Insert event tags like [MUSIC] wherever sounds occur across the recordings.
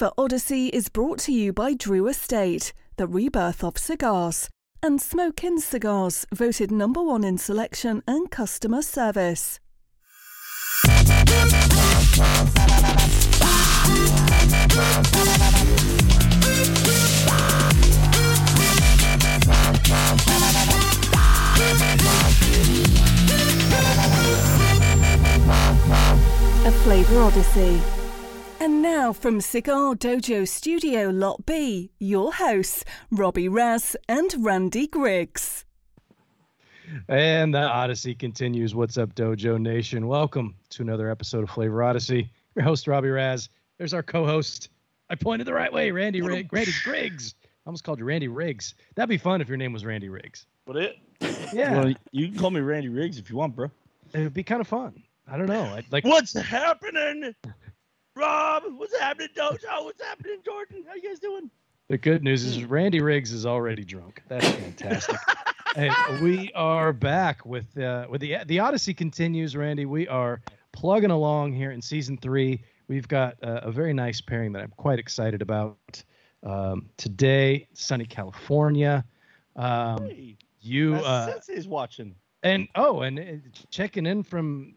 Flavor Odyssey is brought to you by Drew Estate, the rebirth of cigars, and Smoke Inn Cigars, voted number one in selection and customer service. A Flavor Odyssey. And now from Cigar Dojo Studio Lot B, your hosts, Robby Ras and Randy Griggs. And the Odyssey continues. What's up, Dojo Nation? Welcome to another episode of Flavor Odyssey. Your host, Robby Ras. There's our co-host. I pointed the right way, Randy Rig- Randy [LAUGHS] Griggs. I almost called you Randy Riggs. That'd be fun if your name was Randy Riggs. But it? Yeah, Well, you can call me Randy Riggs if you want, bro. it would be kind of fun. I don't know. I'd like What's happening? Rob, what's happening, Dojo? What's happening, Jordan? How you guys doing? The good news is Randy Riggs is already drunk. That's fantastic. [LAUGHS] and we are back with uh, with the the Odyssey continues. Randy, we are plugging along here in season three. We've got uh, a very nice pairing that I'm quite excited about. Um, today, sunny California. Um, Hey, you uh, Sensei's watching. and oh, and uh, checking in from.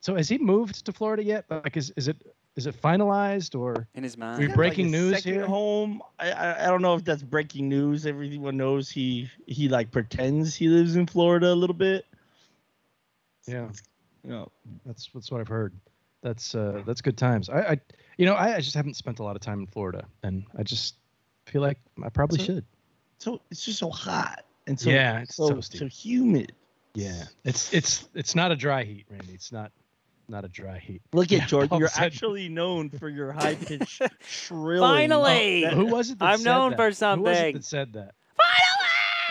So has he moved to Florida yet? Like, is is it is it finalized or? in his We mind. break- Like breaking his news second here? Home. I, I I don't know if that's breaking news. Everyone knows he he like pretends he lives in Florida a little bit. Yeah. You know, That's that's what I've heard. That's uh, that's good times. I, I you know I, I just haven't spent a lot of time in Florida, and I just feel like I probably So- should. so it's just so hot and so Yeah, it's so, toasty. so humid. Yeah, it's it's it's not a dry heat, Randy. It's not not a dry heat. Look [LAUGHS] Yeah, at Jordan. all You're sudden- actually known for your high pitched [LAUGHS] shrilling. Finally! That- Who was it? That I'm said known that? for Who was it something. that said that?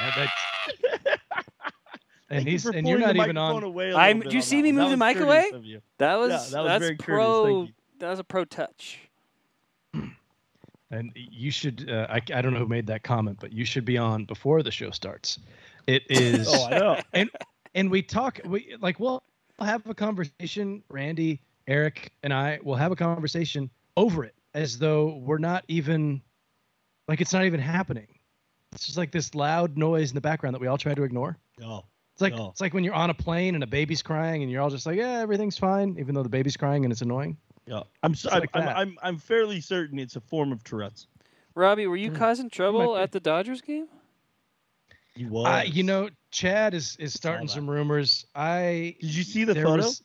Finally! And Thank you he's for and you're not even on. away a I'm- bit did you on see that me move the mic away? That was, that was that's very pro. That was a pro touch. And you should. Uh, I I don't know who made that comment, but you should be on before the show starts. It is. [LAUGHS] Oh, I know. and and we talk we like we'll have a conversation randy eric and i will have a conversation over it as though we're not even like it's not even happening it's just like this loud noise in the background that we all try to ignore Oh, it's like No. it's like when you're on a plane and a baby's crying and you're all just like yeah everything's fine even though the baby's crying and it's annoying yeah. I'm, so, I'm, like I'm. I'm I'm fairly certain it's a form of Tourette's. Robbie, were you Mm. causing trouble at the Dodgers game? You was. I, you know chad is is starting some rumors i Did you see the there photo? was-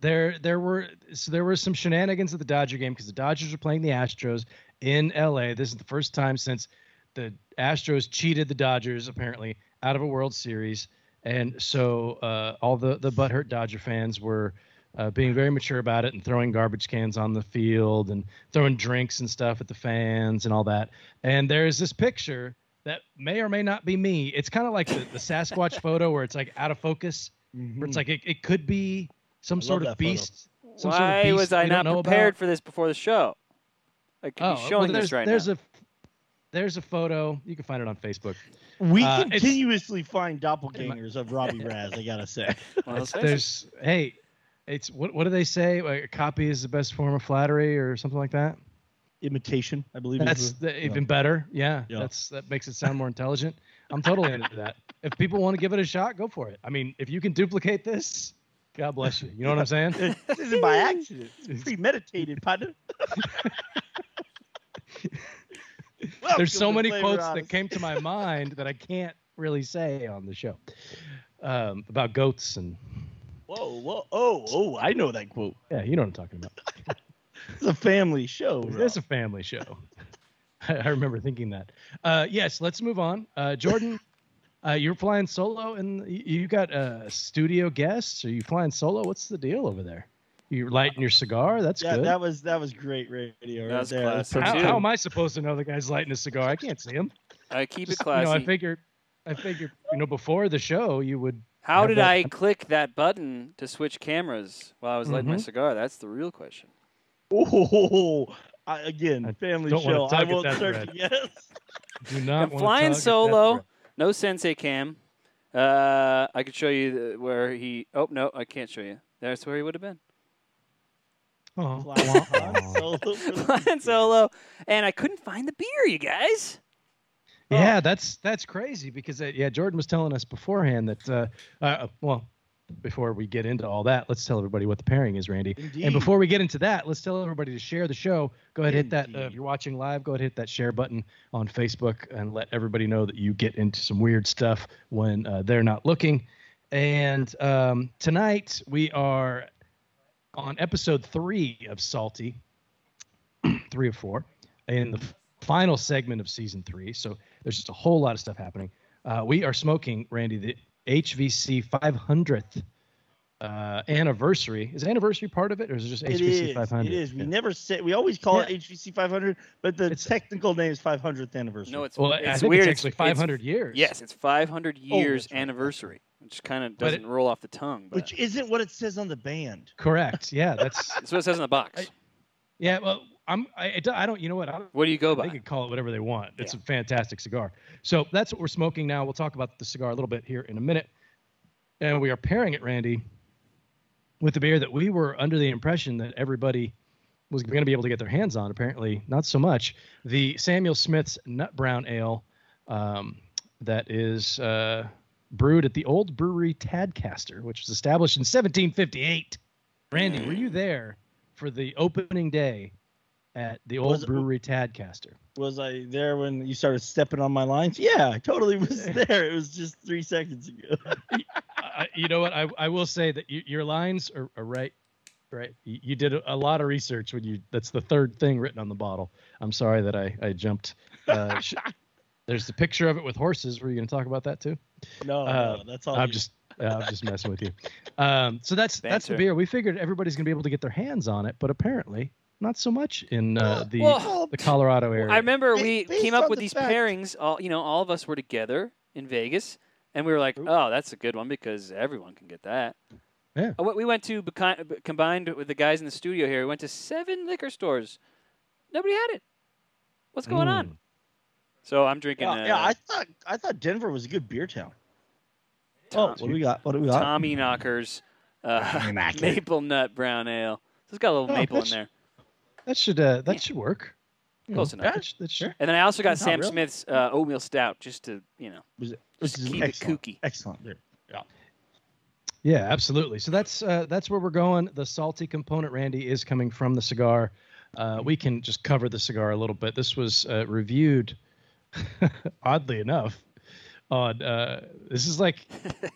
there there were so there were some shenanigans at the Dodger game because the Dodgers were playing the Astros in LA. This is the first time since the Astros cheated the Dodgers apparently out of a World Series, and so uh, all the the butthurt Dodger fans were. Uh, being very mature about it and throwing garbage cans on the field and throwing drinks and stuff at the fans and all that. And there's this picture that may or may not be me. It's kind of like the, the Sasquatch [LAUGHS] photo where it's like out of focus where it's like it, it could be some sort of beast. Some Why sort of beast was I don't prepared about. for this before the show? I could Oh, be well, showing there's, this right there's now. a there's a photo. You can find it on Facebook. we uh, continuously find doppelgangers of Robby Ras. I gotta say. [LAUGHS] Well, let's face it. There's hey, it's what what do they say? Like a copy is the best form of flattery or something like that. Imitation, I believe. That's the, the, even better. Yeah, Yeah. that's that makes it sound more intelligent. I'm totally into that. If people want to give it a shot, go for it. I mean, if you can duplicate this, God bless you. You know what I'm saying? this isn't by accident. [LAUGHS] It's premeditated, partner. [LAUGHS] There's so many quotes Odyssey. that came to my mind that I can't really say on the show um, about goats and Whoa, whoa, oh, oh! I know that quote. yeah, you know what I'm talking about. [LAUGHS] It's a family show. Rob. It's a family show. [LAUGHS] I, I remember thinking that. Uh, yes, let's move on. Uh, Jordan, uh, you're flying solo, and you got uh, studio guests. Are you flying solo? What's the deal over there? You're lighting your cigar. That's yeah, good. that was that was great radio right there. That's classic. how, how am I supposed to know the guy's lighting a cigar? I can't see him. I keep it Just, classy. You know, I figured, I figured, you know, before the show, you would. How did that- I click that button to switch cameras while I was lighting my Mhm. cigar? That's the real question. Oh, I, again, I family don't wanna show. I won't that start thread. to. Do not And wanna flying tug solo. No sensei cam. Uh, I could show you the, where he. Oh no, I can't show you. That's where he would have been. Oh. Flying Han Solo for [LAUGHS] Flying solo, and I couldn't find the beer, you guys. Yeah, that's that's crazy because uh, yeah, Jordan was telling us beforehand that uh, uh, well, before we get into all that, let's tell everybody what the pairing is, Randy. Indeed. And before we get into that, let's tell everybody to share the show. Go ahead, hit that. Uh, if you're watching live, go ahead, hit that share button on Facebook and let everybody know that you get into some weird stuff when uh, they're not looking. And um, tonight we are on episode three of Salty, [CLEARS THROAT] three of four, in the final segment of season three. So there's just a whole lot of stuff happening. Uh, we are smoking, Randy, the HVC 500th uh, anniversary. Is anniversary part of it, or is it just It HVC is. 500? It is. We Yeah. never say. We always call Yeah. it HVC 500, but the It's- technical name is 500th anniversary. No, it's Well, it's I think weird. it's actually 500 years. Yes, it's 500 years that's right. anniversary, which kind of doesn't roll off the tongue. But which isn't what it says on the band. Correct. Yeah, [LAUGHS] that's that's what it says in the box. I- yeah. Well, I'm. I, I don't. You know what? I what do you go by? they can call it whatever they want. It's Yeah. a fantastic cigar. So that's what we're smoking now. We'll talk about the cigar a little bit here in a minute. And we are pairing it, Randy, with the beer that we were under the impression that everybody was going to be able to get their hands on. Apparently, not so much. The Samuel Smith's Nut Brown Ale, um, that is uh, brewed at the old brewery Tadcaster, which was established in 1758. Randy, were you there for the opening day at the old Was brewery Tadcaster? Was I there when you started stepping on my lines? Yeah, I totally [LAUGHS] was there. It was just three seconds ago. [LAUGHS] I, you know what? I, I will say that you, your lines are, are right. Right. You, you did a, a lot of research when you. That's the third thing written on the bottle. I'm sorry that I I jumped. Uh, sh- [LAUGHS] there's the picture of it with horses. Were you going to talk about that too? No, Uh, no, that's all. I'm you. just uh, I'm just messing with you. Um, so that's that's the beer. We figured everybody's going to be able to get their hands on it, but apparently not so much in uh, the Well, the Colorado area. I remember we based came up with the these fact- pairings. All you know, all of us were together in Vegas, and we were like, "Oh, that's a good one because everyone can get that." Yeah. Uh, we- We went to combined with the guys in the studio here. We went to seven liquor stores. Nobody had it. What's going Mm. on? So I'm drinking. yeah, uh, yeah, I thought I thought Denver was a good beer town. Tom- Oh, what do we got? What do we got? Tommy Knockers uh, [LAUGHS] maple nut brown ale. So it's got a little Oh, maple in there. That should uh, that Yeah. should work. Close enough. that should- that should- And then I also got Sam really? Smith's uh, oatmeal stout just to you know. Was it, Just which is keep it kooky. Excellent. Yeah. Yeah, absolutely. So that's uh, that's where we're going. The salty component, Randy, is coming from the cigar. Uh, we can just cover the cigar a little bit. This was uh, reviewed, [LAUGHS] oddly enough, on uh, this is like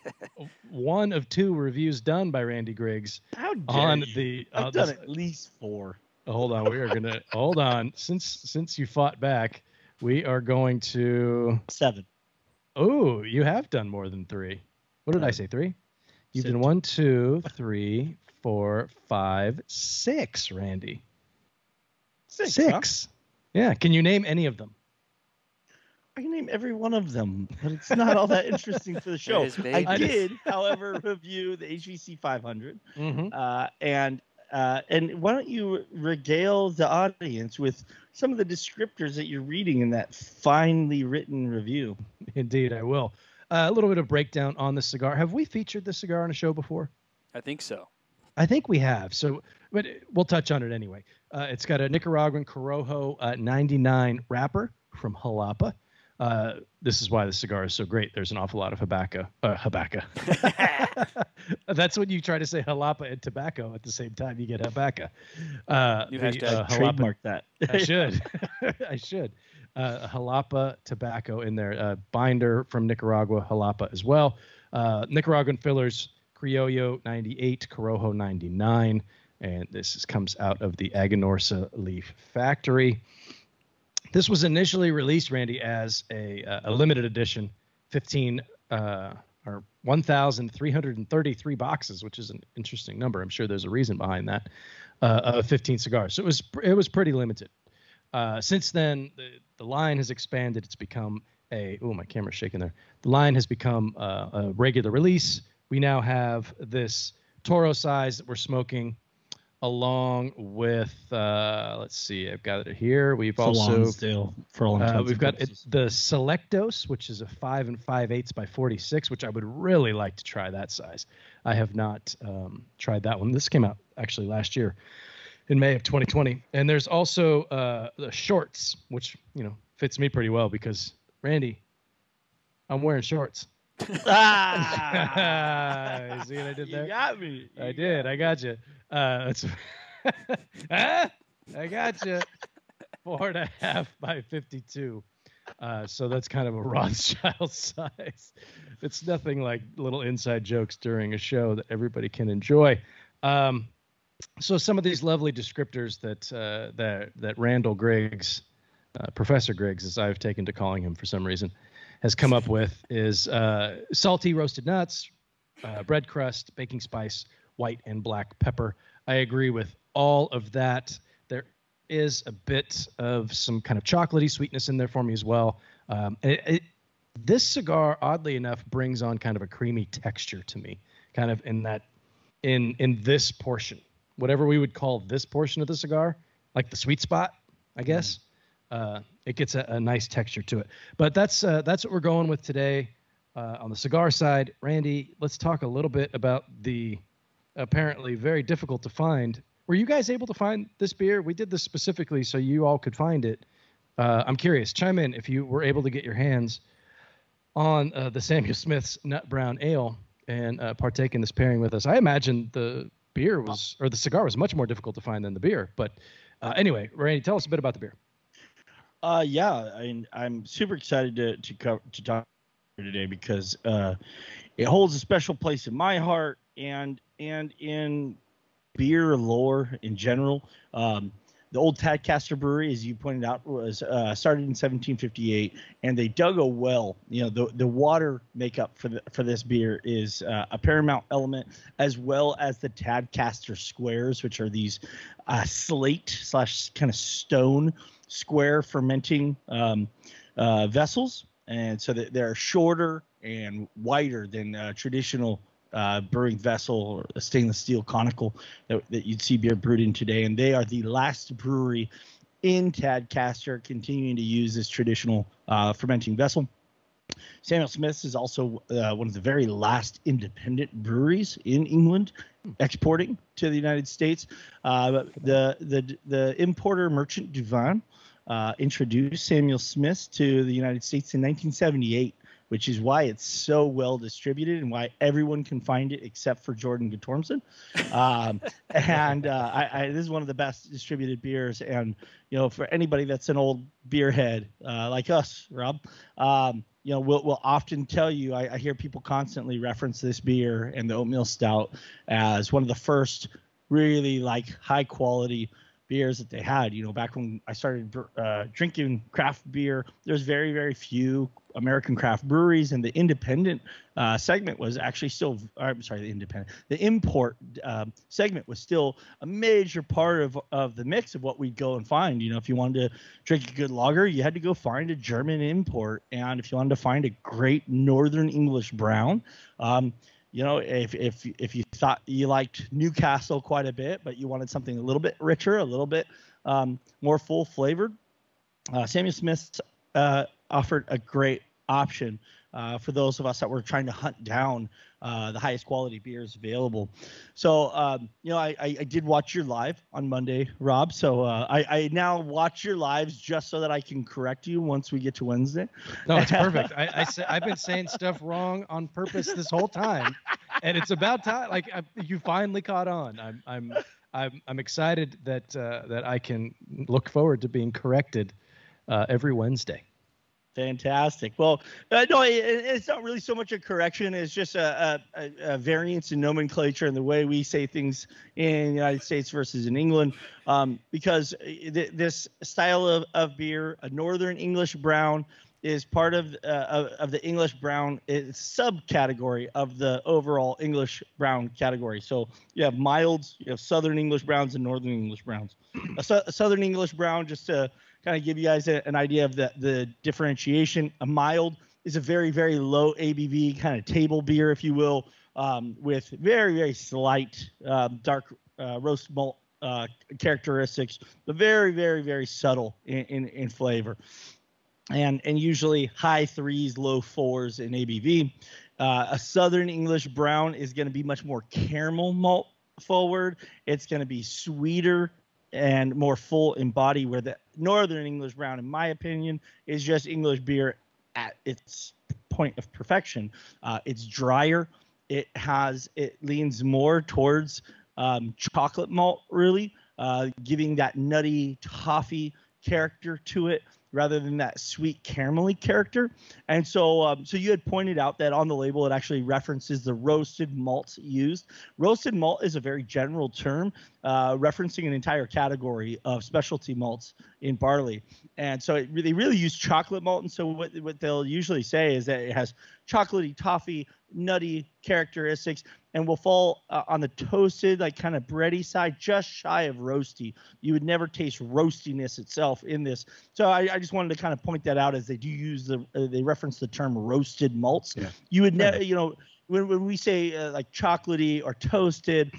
[LAUGHS] one of two reviews done by Randy Griggs How dare on you. the. I've Uh, done this- at least four. Hold on, we are gonna [LAUGHS] hold on. Since since you fought back, we are going to. Seven. Oh, you have done more than three. What did I Uh, say? Three? You've said done one, two, three, four, five, six, Randy. Six. huh? Yeah. Can you name any of them? I can name every one of them, but it's not all that interesting for the [LAUGHS] show. I did, however, review the HVC 500, Mm-hmm. uh, and uh, and why don't you regale the audience with some of the descriptors that you're reading in that finely written review? Indeed, I will. Uh, a little bit of breakdown on the cigar. Have we featured the cigar on a show before? I think so. I think we have. So, but we'll touch on it anyway. Uh, it's got a Nicaraguan Corojo uh, 99 wrapper from Jalapa. Uh, this is why the cigar is so great. There's an awful lot of tobacco. Uh, tobacco. [LAUGHS] [LAUGHS] That's when you try to say Jalapa and tobacco at the same time. You get tobacco. Uh, New the, hashtag. uh, Jalapa- Trademark that. I [LAUGHS] should. I should. Uh, Jalapa tobacco in there. Uh, binder from Nicaragua, Jalapa as well. Uh, Nicaraguan fillers, Criollo 98, Corojo 99. And this is, comes out of the Aganorsa Leaf Factory. This was initially released, Randy, as a, uh, a limited edition, 15 uh, or 1,333 boxes, which is an interesting number. I'm sure there's a reason behind that. Uh, of 15 cigars, so it was it was pretty limited. Uh, since then, the, the line has expanded. It's become a oh my camera's shaking there. The line has become uh, a regular release. We now have this Toro size that we're smoking. Along with uh, let's see, I've got it here. We've It's also Lonsdale for all uh, we've got it, the Selectos, which is a five and five eighths by 46, which I would really like to try that size. I have not um, tried that one. This came out actually last year in May of 2020. And there's also uh, the shorts, which you know fits me pretty well because Randy, I'm wearing shorts. Ah, [LAUGHS] See what I did there? you got me. I You did. got I got you. Uh, that's ah, [LAUGHS] I got you. [LAUGHS] Four and a half by 52. Uh, so that's kind of a Rothschild size. It's nothing like little inside jokes during a show that everybody can enjoy. Um, so some of these lovely descriptors that uh, that that Randall Griggs, uh, Professor Griggs, as I've taken to calling him for some reason, has come up with is uh, salty roasted nuts, uh, bread crust, baking spice, white and black pepper. I agree with all of that. There is a bit of some kind of chocolatey sweetness in there for me as well. Um, it, it, this cigar, oddly enough, brings on kind of a creamy texture to me, kind of in that in in this portion, whatever we would call this portion of the cigar, like the sweet spot, I guess. Uh, it gets a, a nice texture to it. But that's uh, that's what we're going with today uh, on the cigar side. Randy, let's talk a little bit about the apparently very difficult to find. Were you guys able to find this beer? We did this specifically so you all could find it. Uh, I'm curious. Chime in if you were able to get your hands on uh, the Samuel Smith's Nut Brown Ale and uh, partake in this pairing with us. I imagine the beer was, or the cigar was much more difficult to find than the beer. But anyway, Randy, tell us a bit about the beer. Uh, yeah, I, I'm super excited to to cover, to talk today because uh, it holds a special place in my heart and and in beer lore in general. Um, the old Tadcaster Brewery, as you pointed out, was uh, started in 1758, and they dug a well. You know, the the water makeup for the for this beer is uh, a paramount element, as well as the Tadcaster squares, which are these uh, slate slash kind of stone square fermenting um, uh, vessels, and so that they're shorter and wider than traditional uh, brewing vessel or a stainless steel conical that, that you'd see beer brewed in today. And they are the last brewery in Tadcaster continuing to use this traditional uh, fermenting vessel. Samuel Smith's is also uh, one of the very last independent breweries in England exporting to the United States. Uh, the the the importer Merchant du Vin uh, introduced Samuel Smith to the United States in 1978, which is why it's so well distributed and why everyone can find it except for Jordan Gatormson. Um, [LAUGHS] and uh, I, I, this is one of the best distributed beers. And you know, for anybody that's an old beer head uh, like us, Rob, um, you know, we'll, we'll often tell you. I, I hear people constantly reference this beer and the oatmeal stout as one of the first really like high quality beers that they had. You know, back when I started uh, drinking craft beer, there's very, very few American craft breweries, and the independent uh, segment was actually still. I'm sorry, the independent, the import um, segment was still a major part of of the mix of what we'd go and find. You know, if you wanted to drink a good lager, you had to go find a German import, and if you wanted to find a great Northern English brown. Um, you know, if if if you thought you liked Newcastle quite a bit, but you wanted something a little bit richer, a little bit um, more full flavored, uh, Samuel Smith uh, offered a great option uh, for those of us that were trying to hunt down uh, the highest quality beers available. So, um, you know, I, I, I, did watch your live on Monday, Rob. So uh, I, I now watch your lives just so that I can correct you once we get to Wednesday. No, it's perfect. [LAUGHS] I, I say, I've been saying stuff wrong on purpose this whole time, and it's about time. Like I, you finally caught on. I'm I'm I'm I'm excited that uh, that I can look forward to being corrected uh, every Wednesday. Fantastic. Well, uh, no, it, it's not really so much a correction. It's just a, a, a, variance in nomenclature and the way we say things in the United States versus in England. Um, because th- this style of, of beer, a Northern English brown, is part of uh, of, of the English brown it's subcategory of the overall English brown category. So you have milds, you have Southern English browns, and Northern English browns. A, su- a Southern English brown, just to kind of give you guys a, an idea of the, the differentiation. A mild is a very, very low ABV kind of table beer, if you will, um, with very, very slight um, dark uh, roast malt uh, characteristics, but very, very, very subtle in, in, in flavor. And, and usually high threes, low fours in ABV. Uh, a Southern English brown is going to be much more caramel malt forward. It's going to be sweeter and more full in body, where the Northern English brown, in my opinion, is just English beer at its point of perfection. Uh, it's drier. It has it leans more towards um, chocolate malt, really, uh, giving that nutty toffee character to it rather than that sweet caramelly character. And so, um, so you had pointed out that on the label it actually references the roasted malts used. Roasted malt is a very general term uh, referencing an entire category of specialty malts in barley. And so it, they really use chocolate malt. And so what, what they'll usually say is that it has chocolatey, toffee, nutty characteristics and will fall uh, on the toasted, like kind of bready side, just shy of roasty. You would never taste roastiness itself in this. So I, I just wanted to kind of point that out as they do use the, uh, they reference the term roasted malts. Yeah. You would never, you know, when, when we say uh, like chocolatey or toasted,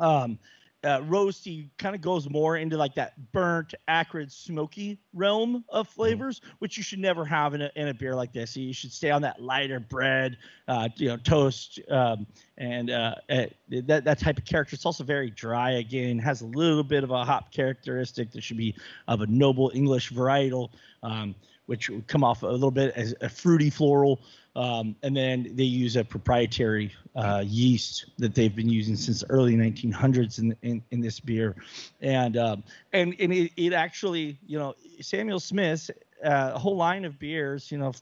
um, uh, roasty kind of goes more into like that burnt, acrid, smoky realm of mm-hmm. flavors, mm-hmm. which you should never have in a, in a beer like this. You should stay on that lighter bread, uh, you know, toast, um, and uh, uh, that that type of character. It's also very dry. Again, has a little bit of a hop characteristic that should be of a noble English varietal, um, which would come off a little bit as a fruity floral. Um, and then they use a proprietary uh, yeast that they've been using since the early 1900s in, in, in this beer. And um, and, and it, it, actually, you know, Samuel Smith's uh, whole line of beers, you know,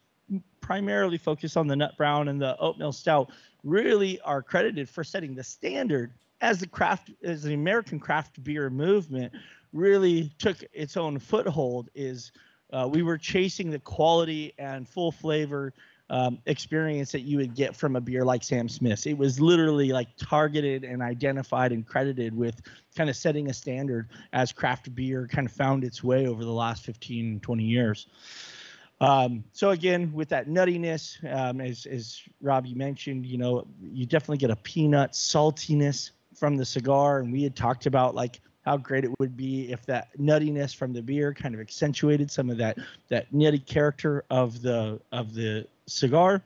primarily focused on the nut brown and the oatmeal stout, really are credited for setting the standard as the craft as the American craft beer movement really took its own foothold. Is uh, we were chasing the quality and full flavor um, experience that you would get from a beer like Sam Smith's. It was literally like targeted and identified and credited with kind of setting a standard as craft beer kind of found its way over the last 15, 20 years. Um, so again, with that nuttiness, um, as, as Rob you mentioned, you know, you definitely get a peanut saltiness from the cigar, and we had talked about like how great it would be if that nuttiness from the beer kind of accentuated some of that that nutty character of the of the cigar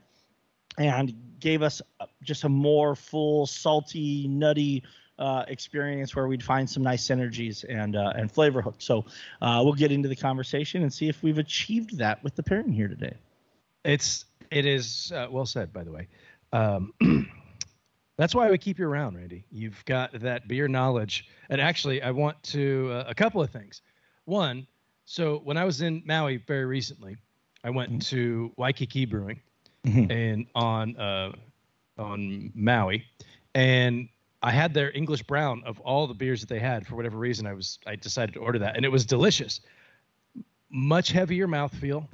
and gave us just a more full, salty, nutty uh, experience where we'd find some nice synergies and uh, and flavor hooks. So uh, we'll get into the conversation and see if we've achieved that with the pairing here today. It's it is uh, well said, by the way. Um, [CLEARS THROAT] that's why we keep you around, Randy. You've got that beer knowledge, and actually, I want to uh, a couple of things. One, so when I was in Maui very recently, I went mm-hmm. to Waikiki Brewing mm-hmm. and on uh, on Maui, and I had their English brown of all the beers that they had. For whatever reason, I was I decided to order that, and it was delicious. Much heavier mouthfeel,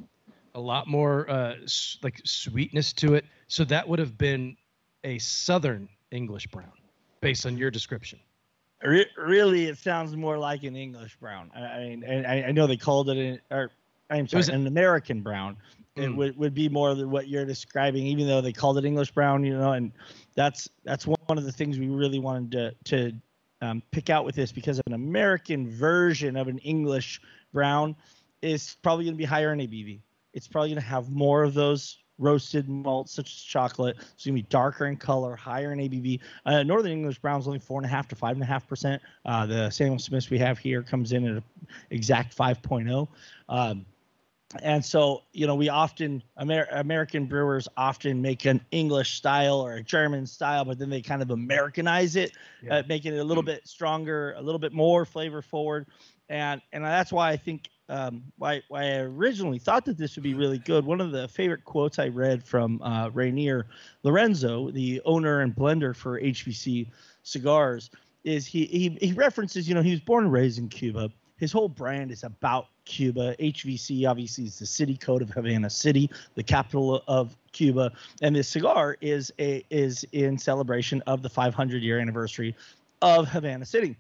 a lot more uh, like sweetness to it. So that would have been a Southern English brown, based on your description. really, it sounds more like an English brown. I mean, I, I know they called it, an, or I'm sorry, an American brown. Mm. It would, would be more than what you're describing, even though they called it English brown, you know, and that's that's one of the things we really wanted to to um, pick out with this because an American version of an English brown is probably going to be higher in ABV. It's probably going to have more of those roasted malts such as chocolate. It's going to be darker in color, higher in ABV. Uh, Northern English Brown is only four and a half to five and a half percent. Uh, the Samuel Smith we have here comes in at an exact 5.0. Um, and so you know we often Amer- american brewers often make an english style or a german style but then they kind of americanize it yeah. uh, making it a little bit stronger a little bit more flavor forward and and that's why i think um, why, why i originally thought that this would be really good one of the favorite quotes i read from uh, Reinier Lorenzo the owner and blender for hvc cigars is he, he he references you know he was born and raised in cuba his whole brand is about Cuba. HVC obviously is the city code of Havana City, the capital of Cuba, and this cigar is a is in celebration of the 500 year anniversary of Havana City.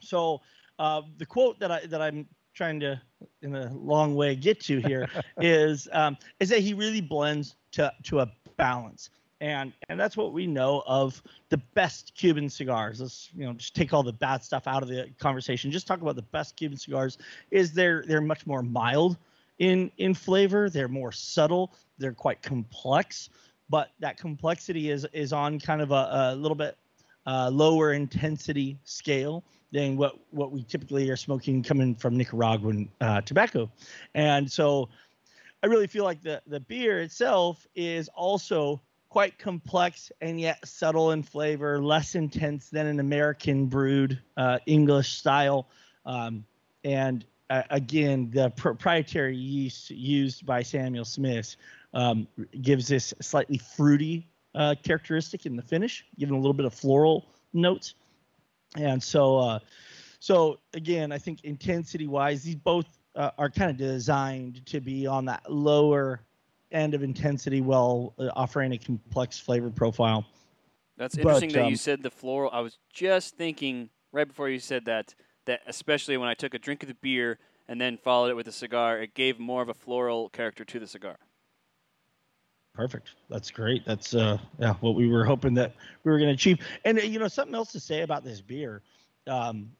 So uh, the quote that I that I'm trying to in a long way get to here [LAUGHS] is um, is that he really blends to to a balance and and that's what we know of the best Cuban cigars. Let's you know just take all the bad stuff out of the conversation. Just talk about the best Cuban cigars. Is they're they're much more mild in in flavor. They're more subtle. They're quite complex, but that complexity is is on kind of a, a little bit uh, lower intensity scale than what what we typically are smoking coming from Nicaraguan uh, tobacco, and so I really feel like the the beer itself is also quite complex and yet subtle in flavor, less intense than an American brewed uh, English style. Um, and uh, again, the proprietary yeast used by Samuel Smith um, gives this slightly fruity uh, characteristic in the finish, giving a little bit of floral notes. And so, uh, so again, I think intensity wise, these both uh, are kind of designed to be on that lower end of intensity while uh, offering a complex flavor profile. That's interesting but, that um, you said the floral. I was just thinking right before you said that that especially when I took a drink of the beer and then followed it with a cigar, it gave more of a floral character to the cigar. Perfect. That's great. That's uh yeah what we were hoping that we were going to achieve. And uh, you know something else to say about this beer um,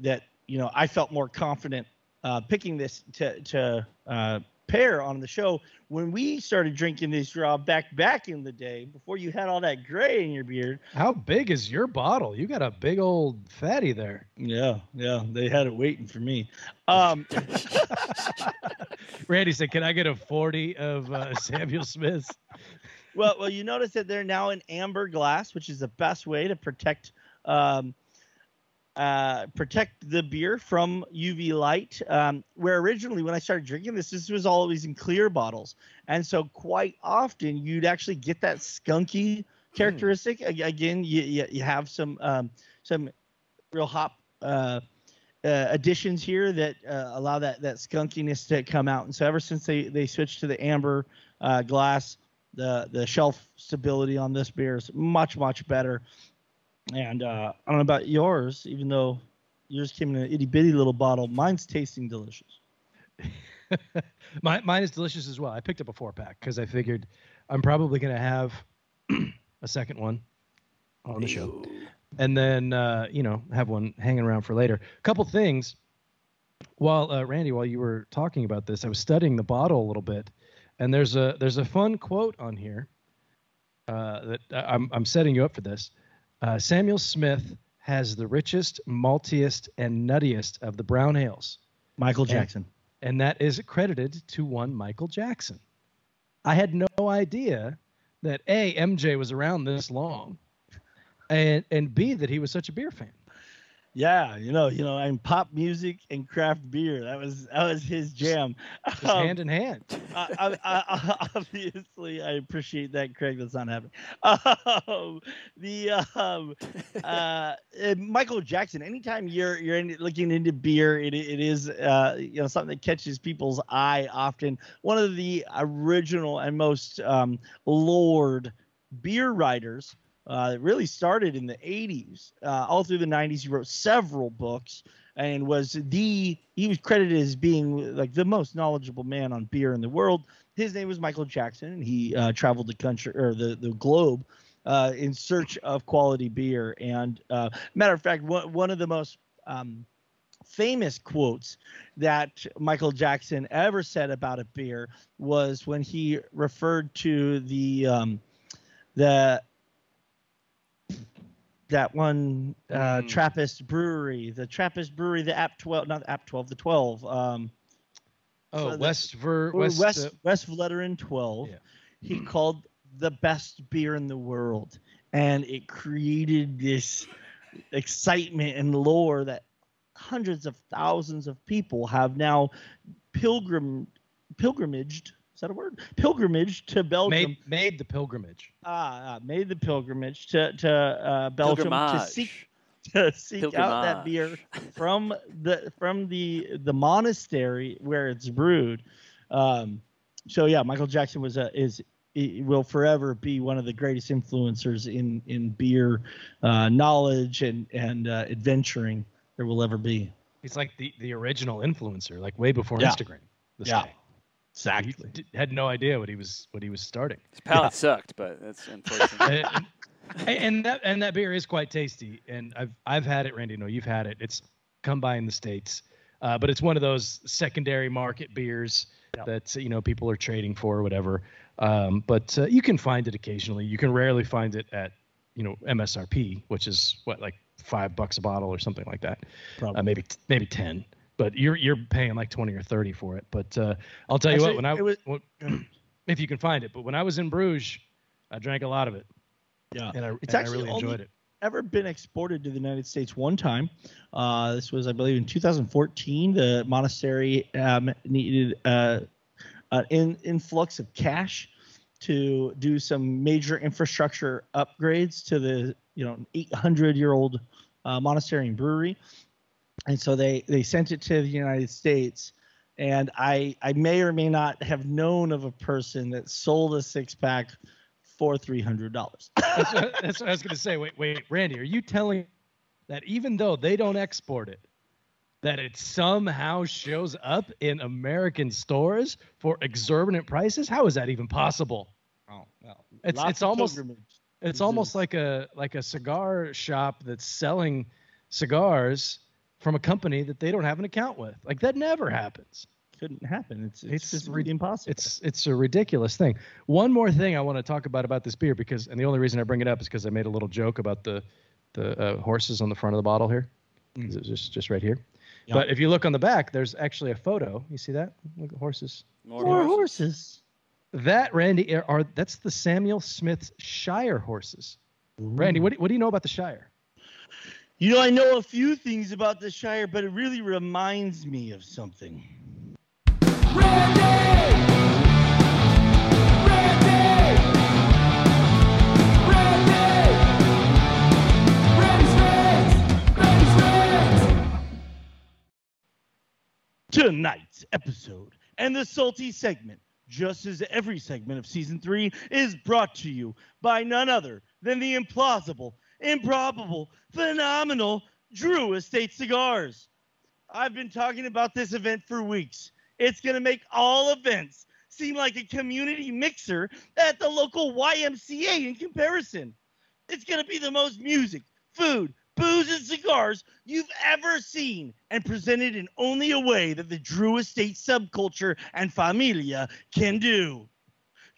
that you know I felt more confident uh, picking this to to uh, pair on the show when we started drinking this draw back back in the day before you had all that gray in your beard. How big is your bottle? You got a big old fatty there. Yeah, yeah, they had it waiting for me. [LAUGHS] Um, Randy said, "Can I get a forty of uh, [LAUGHS] Samuel Smith's?" well, well, you notice that they're now in amber glass, which is the best way to protect um, uh, protect the beer from UV light. Um, where originally, when I started drinking this, this was always in clear bottles, and so quite often you'd actually get that skunky characteristic. Mm. Again, you, you, you have some um, some real hop uh, uh, additions here that uh, allow that that skunkiness to come out. And so ever since they they switched to the amber uh, glass, the the shelf stability on this beer is much much better. And uh, I don't know about yours, even though yours came in an itty bitty little bottle. Mine's tasting delicious. [LAUGHS] mine, mine is delicious as well. I picked up a four pack because I figured I'm probably going to have [CLEARS THROAT] a second one on the show, and then uh, you know have one hanging around for later. A couple things. While uh, Randy, while you were talking about this, I was studying the bottle a little bit, and there's a there's a fun quote on here uh, that uh, I'm I'm setting you up for this. Uh, Samuel Smith has the richest, maltiest, and nuttiest of the brown ales. Michael Jackson. And, and that is credited to one Michael Jackson. I had no idea that A, MJ was around this long, and, and B, that he was such a beer fan. Yeah, you know, you know, and pop music and craft beer. That was that was his jam. Just um, hand in hand. [LAUGHS] I, I, I, obviously, I appreciate that, Craig. That's not happening. [LAUGHS] Um, the um, [LAUGHS] uh, Michael Jackson. Anytime you're you're in, looking into beer, it it is uh, you know something that catches people's eye. Often one of the original and most um, lord beer writers uh, it really started in the 80s. Uh, all through the 90s, he wrote several books and was the he was credited as being like the most knowledgeable man on beer in the world. His name was Michael Jackson, and he uh, traveled the country or the the globe uh, in search of quality beer. And uh, matter of fact, one one of the most um, famous quotes that Michael Jackson ever said about a beer was when he referred to the um, the that one uh, mm. Trappist brewery, the Trappist brewery, the Abt 12, not Abt 12, the 12. Um, oh, so West, Ver, West, West, uh, West Vleteren 12. Yeah. He mm. called the best beer in the world. And it created this excitement and lore that hundreds of thousands of people have now pilgrim pilgrimaged that a word? Pilgrimage to Belgium. Made, made the pilgrimage. Ah, uh, made the pilgrimage to to uh, Belgium Pilgrimage. to seek [LAUGHS] to seek out that beer from the from the the monastery where it's brewed. Um, so yeah, Michael Jackson was a is will forever be one of the greatest influencers in in beer uh, knowledge and and uh, adventuring there will ever be. He's like the the original influencer, like way before yeah. Instagram. yeah. Guy. Exactly. He had no idea what he was what he was starting. His palate yeah. sucked, but that's unfortunate. [LAUGHS] and, and, that and that beer is quite tasty, and I've I've had it, Randy. No, you've had it. It's come by in the states, uh, but it's one of those secondary market beers yeah. that you know people are trading for or whatever. Um, but uh, you can find it occasionally. You can rarely find it at you know MSRP, which is what like five bucks a bottle or something like that. Uh, maybe maybe ten but you're you're paying like 20 or 30 for it. But uh, I'll tell you Actually, what, when I was, when, [CLEARS THROAT] if you can find it, but when I was in Bruges, I drank a lot of it. Yeah, and I, it's and actually I really enjoyed it. Ever been exported to the United States one time? Uh, this was, I believe, in 2014. The monastery um, needed uh, an in, influx of cash to do some major infrastructure upgrades to the you know 800 year old uh, monastery and brewery and so they they sent it to the United States. And I I may or may not have known of a person that sold a six pack for three hundred dollars. that's, that's, what I was going to say. Wait, wait, Randy, are you telling that even though they don't export it, that it somehow shows up in American stores for exorbitant prices? How is that even possible? Oh, well, it's it's almost it's almost like a like a cigar shop that's selling cigars from a company that they don't have an account with. Like that never happens. Couldn't happen. It's it's, it's just re- impossible. It's it's a ridiculous thing. One more thing I want to talk about about this beer because and the only reason I bring it up is because I made a little joke about the the uh, horses on the front of the bottle here. Mm. It's just just right here. Yep. But if you look on the back, there's actually a photo. You see that? Look at horses. More, More horses. horses. That Randy are that's the Samuel Smith Shire horses. Ooh. Randy, what do, what do you know about the Shire? You know, I know a few things about the Shire, but it really reminds me of something. Randy! Tonight's episode and the salty segment, just as every segment of season three, is brought to you by none other than the implausible improbable, phenomenal Drew Estate Cigars. I've been talking about this event for weeks. It's going to make all events seem like a community mixer at the local YMCA in comparison. It's going to be the most music, food, booze, and cigars you've ever seen and presented in only a way that the Drew Estate subculture and familia can do.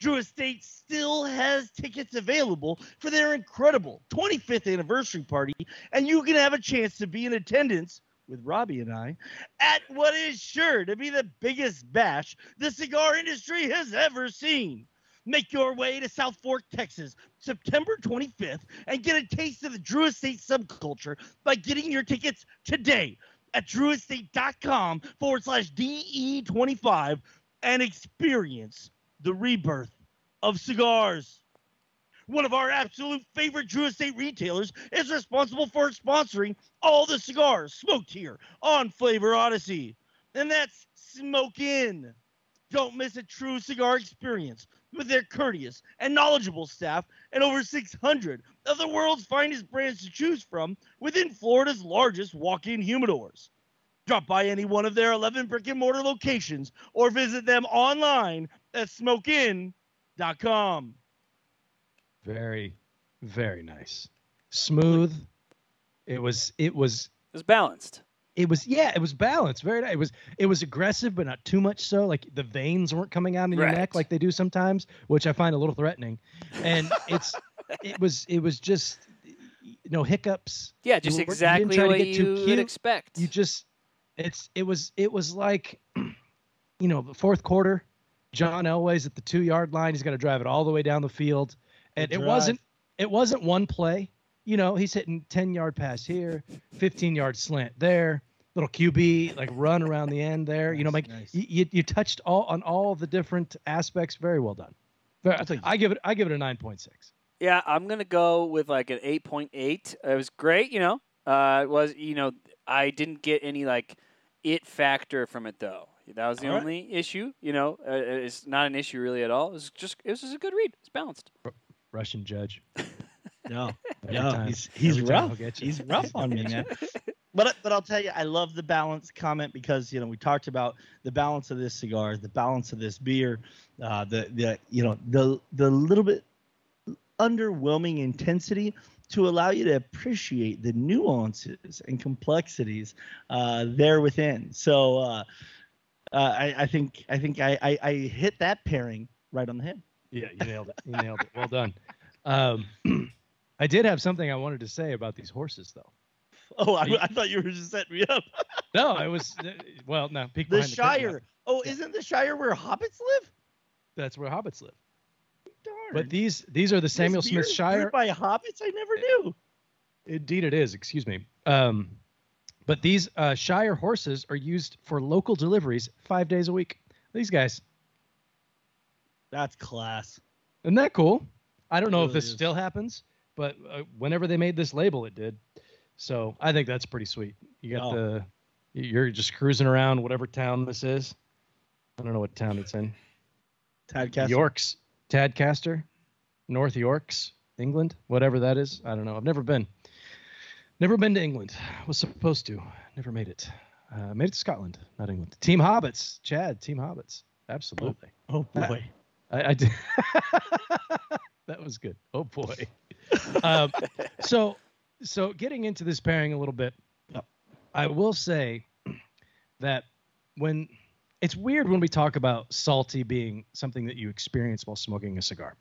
Drew Estate still has tickets available for their incredible 25th anniversary party, and you can have a chance to be in attendance with Robbie and I at what is sure to be the biggest bash the cigar industry has ever seen. Make your way to South Fork, Texas, September 25th, and get a taste of the Drew Estate subculture by getting your tickets today at drewestate.com forward slash DE25 and experience the rebirth of cigars. One of our absolute favorite Drew Estate retailers is responsible for sponsoring all the cigars smoked here on Flavor Odyssey, and that's Smoke Inn. Don't miss a true cigar experience with their courteous and knowledgeable staff and over 600 of the world's finest brands to choose from within Florida's largest walk in humidors. Drop by any one of their 11 brick and mortar locations or visit them online at smokeinn.com. Very, very nice. Smooth. It was, it was, it was balanced. It was, yeah, it was balanced. Very nice. It was, it was aggressive, but not too much so. Like the veins weren't coming out in your neck like they do sometimes, which I find a little threatening. And it's, [LAUGHS] it was, it was just, no hiccups. Yeah, just you exactly what you would expect. You just it's it was it was like [CLEARS THROAT] you know the fourth quarter john elway's at the two yard line. He's going to drive it all the way down the field. And it wasn't it wasn't one play. You know he's hitting 10 yard pass here 15 yard slant there little qb like run around the end there. Nice, you know like nice. you, you touched all on all the different aspects. Very well done. I give it i give it a 9.6 yeah i'm going to go with like an 8.8 it was great you know. Uh, it was you know I didn't get any like it factor from it though. That was the all only right. issue. You know, uh, it's not an issue really at all. It was just it was just a good read. It's balanced. Russian judge. [LAUGHS] no, no, he's he's rough. He's rough on me, man. [LAUGHS] but but I'll tell you, I love the balance comment because you know we talked about the balance of this cigar, the balance of this beer, uh, the the you know the the little bit underwhelming intensity to allow you to appreciate the nuances and complexities uh, there within. So uh, uh, I, I think I think I, I, I hit that pairing right on the head. Yeah, you nailed it. You nailed it. Well done. Um, [CLEARS THROAT] I did have something I wanted to say about these horses, though. Oh, I, I thought you were just setting me up. [LAUGHS] No, I was. uh, Well, no. peek the. Shire. Oh, Yeah. isn't the Shire where hobbits live? That's where hobbits live. Darn. But these these are the Samuel Smith Shire. by hobbits. I never knew. Indeed, it is. Excuse me. Um, but these uh, Shire horses are used for local deliveries five days a week. These guys. That's class. Isn't that cool? I don't know if this is. still happens, but uh, whenever they made this label, it did. So I think that's pretty sweet. You got Oh. the, you're just cruising around whatever town this is. I don't know what town it's in. Tadcaster. York's, Tadcaster, North York's, England, whatever that is. I don't know. I've never been. Never been to England. Was supposed to. Never made it. Uh, made it to Scotland, not England. Team Hobbits, Chad. Team Hobbits. Absolutely. Oh boy. I, I did. [LAUGHS] that was good. Oh boy. um, so, so getting into this pairing a little bit, I will say that when it's weird when we talk about salty being something that you experience while smoking a cigar,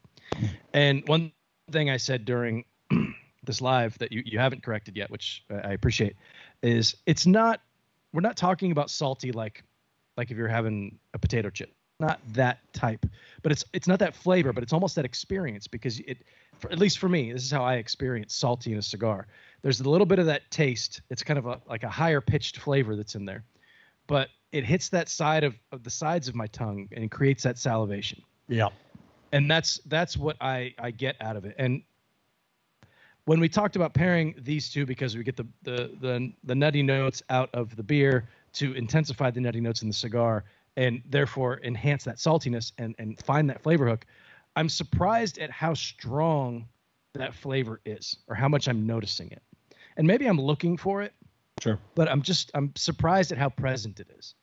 and one thing I said during this live that you, you haven't corrected yet, which I appreciate, is it's not we're not talking about salty like like if you're having a potato chip not that type but it's it's not that flavor but it's almost that experience because it for, at least for me this is how i experience salty in a cigar there's a little bit of that taste it's kind of a, like a higher pitched flavor that's in there but it hits that side of, of the sides of my tongue and creates that salivation Yeah. and that's that's what I I get out of it. And when we talked about pairing these two, because we get the the the, the nutty notes out of the beer to intensify the nutty notes in the cigar, and therefore enhance that saltiness and and find that flavor hook, I'm surprised at how strong that flavor is, or how much I'm noticing it. And maybe I'm looking for it, Sure. but I'm just I'm surprised at how present it is.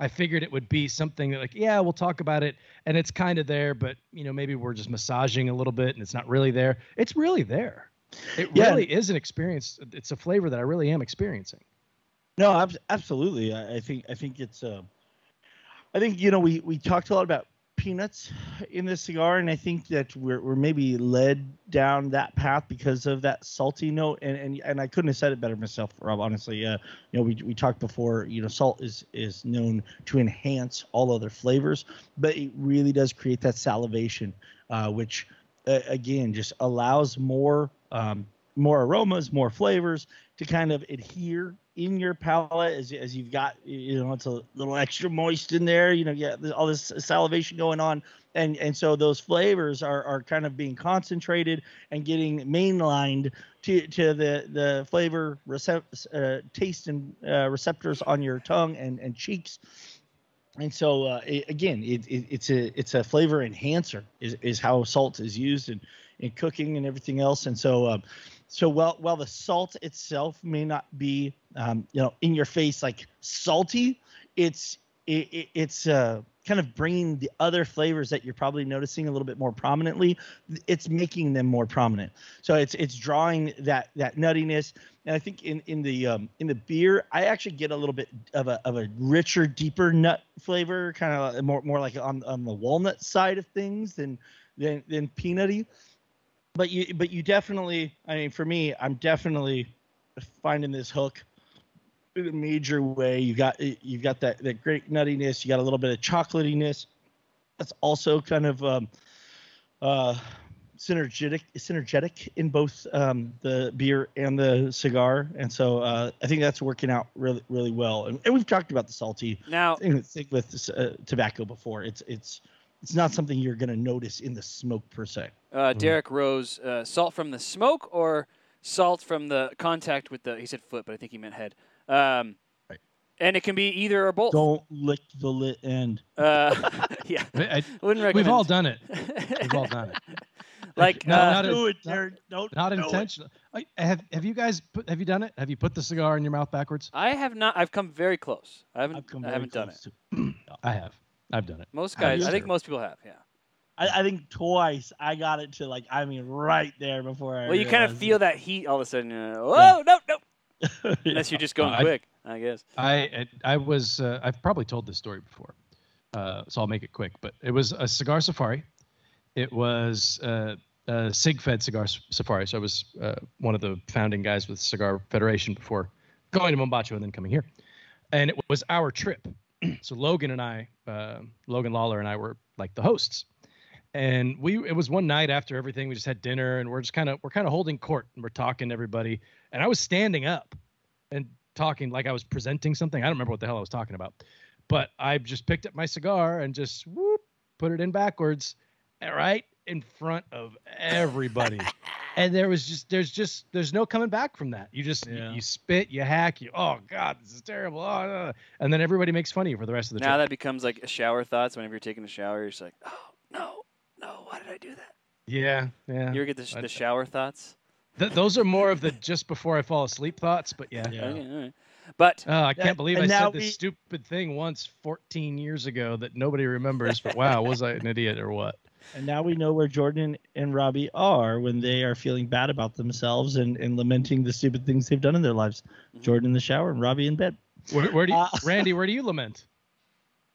I figured it would be something that like, yeah, we'll talk about it, and it's kind of there, but you know, maybe we're just massaging a little bit, and it's not really there. It's really there. It Yeah. really is an experience. It's a flavor that I really am experiencing. No, ab- absolutely. I, I think I think it's. Uh, I think you know we we talked a lot about peanuts in this cigar, and I think that we're we're maybe led down that path because of that salty note. And and, and I couldn't have said it better myself, Rob. Honestly, uh, you know, we we talked before. You know, salt is is known to enhance all other flavors, but it really does create that salivation, uh, which uh, again just allows more um, more aromas, more flavors to kind of adhere in your palate as, as you've got you know it's a little extra moist in there you know yeah all this salivation going on. And and so those flavors are are kind of being concentrated and getting mainlined to to the the flavor recept, uh, taste and uh, receptors on your tongue and and cheeks. And so uh, it, again it, it, it's a it's a flavor enhancer is, is how salt is used. In in cooking and everything else. And so um, so while while the salt itself may not be um, you know in your face like salty it's it, it, it's uh, kind of bringing the other flavors that you're probably noticing a little bit more prominently it's making them more prominent. So it's it's drawing that that nuttiness. And i think in in the um, in the beer i actually get a little bit of a of a richer deeper nut flavor kind of more more like on on the walnut side of things than than than peanutty but you but you definitely i mean for me i'm definitely finding this hook in a major way. You got you've got that that great nuttiness you got a little bit of chocolatiness that's also kind of um uh synergetic synergetic in both um the beer and the cigar. And so uh i think that's working out really really well. And, and we've talked about the salty Now, thing, with this, uh, tobacco before. It's it's it's not something you're going to notice in the smoke per se uh, Derek Rose, uh, salt from the smoke or salt from the contact with the? He said foot, but I think he meant head. Um, Right. And it can be either or both. Don't lick the lit end. Uh, [LAUGHS] yeah, I- [LAUGHS] wouldn't recommend. we've all done it. We've all done it. [LAUGHS] Like, no, uh, not, do a, it, Derek. Don't not intentional. I, have have you guys put, have you done it? Have you put the cigar in your mouth backwards? I have not. I've come very close. I haven't. I've come I haven't done it. close to- [CLEARS THROAT] I have. I've done it. Most guys. I think most people have. Yeah. I, I think twice I got it to like I mean right there before I. Well, you kind of realized feel that heat all of a sudden. Uh, Whoa! No, no. it. Unless you're just going I- quick, I guess. I I was uh, I've probably told this story before, uh, so I'll make it quick. But it was a cigar safari. It was uh, a SigFed cigar safari. So I was uh, one of the founding guys with Cigar Federation before going to Mombacho and then coming here, and it was our trip. [CLEARS THROAT] so Logan and I, uh, Logan Lawler and I were like the hosts. And we it was one night after everything. We just had dinner and we're just kind of we're kind of holding court and we're talking to everybody. And I was standing up and talking like I was presenting something. I don't remember what the hell I was talking about, but I just picked up my cigar and just whoop, put it in backwards, right in front of everybody. [LAUGHS] and there was just there's just there's no coming back from that. You just you- Yeah. you, spit, you hack, you oh god, this is terrible. Oh, uh," and then everybody makes fun of you for the rest of the Now trip. that becomes like a shower thoughts. Whenever you're taking a shower, you're just like, oh no, no, why did I do that? yeah, yeah. You ever get the, sh- the shower thoughts? Th- those are more of the just before I fall asleep thoughts, but yeah. Yeah. Okay, all right. But Oh, I can't believe I and now said this we- stupid thing once 14 years ago that nobody remembers. But wow, was I an idiot or what? And now we know where Jordan and Robbie are when they are feeling bad about themselves and, and lamenting the stupid things they've done in their lives. Mhm. Jordan in the shower and Robbie in bed. Where, where do you, Uh, [LAUGHS] Randy? Where do you lament?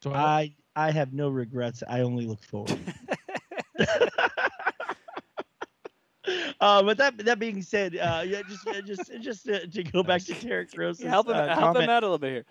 Toilet? I I have no regrets. I only look forward. [LAUGHS] [LAUGHS] Uh, but that that being said, uh, yeah, just uh, just just to, to go back to Derek Gross's help him, uh, help comment. him out a little bit here.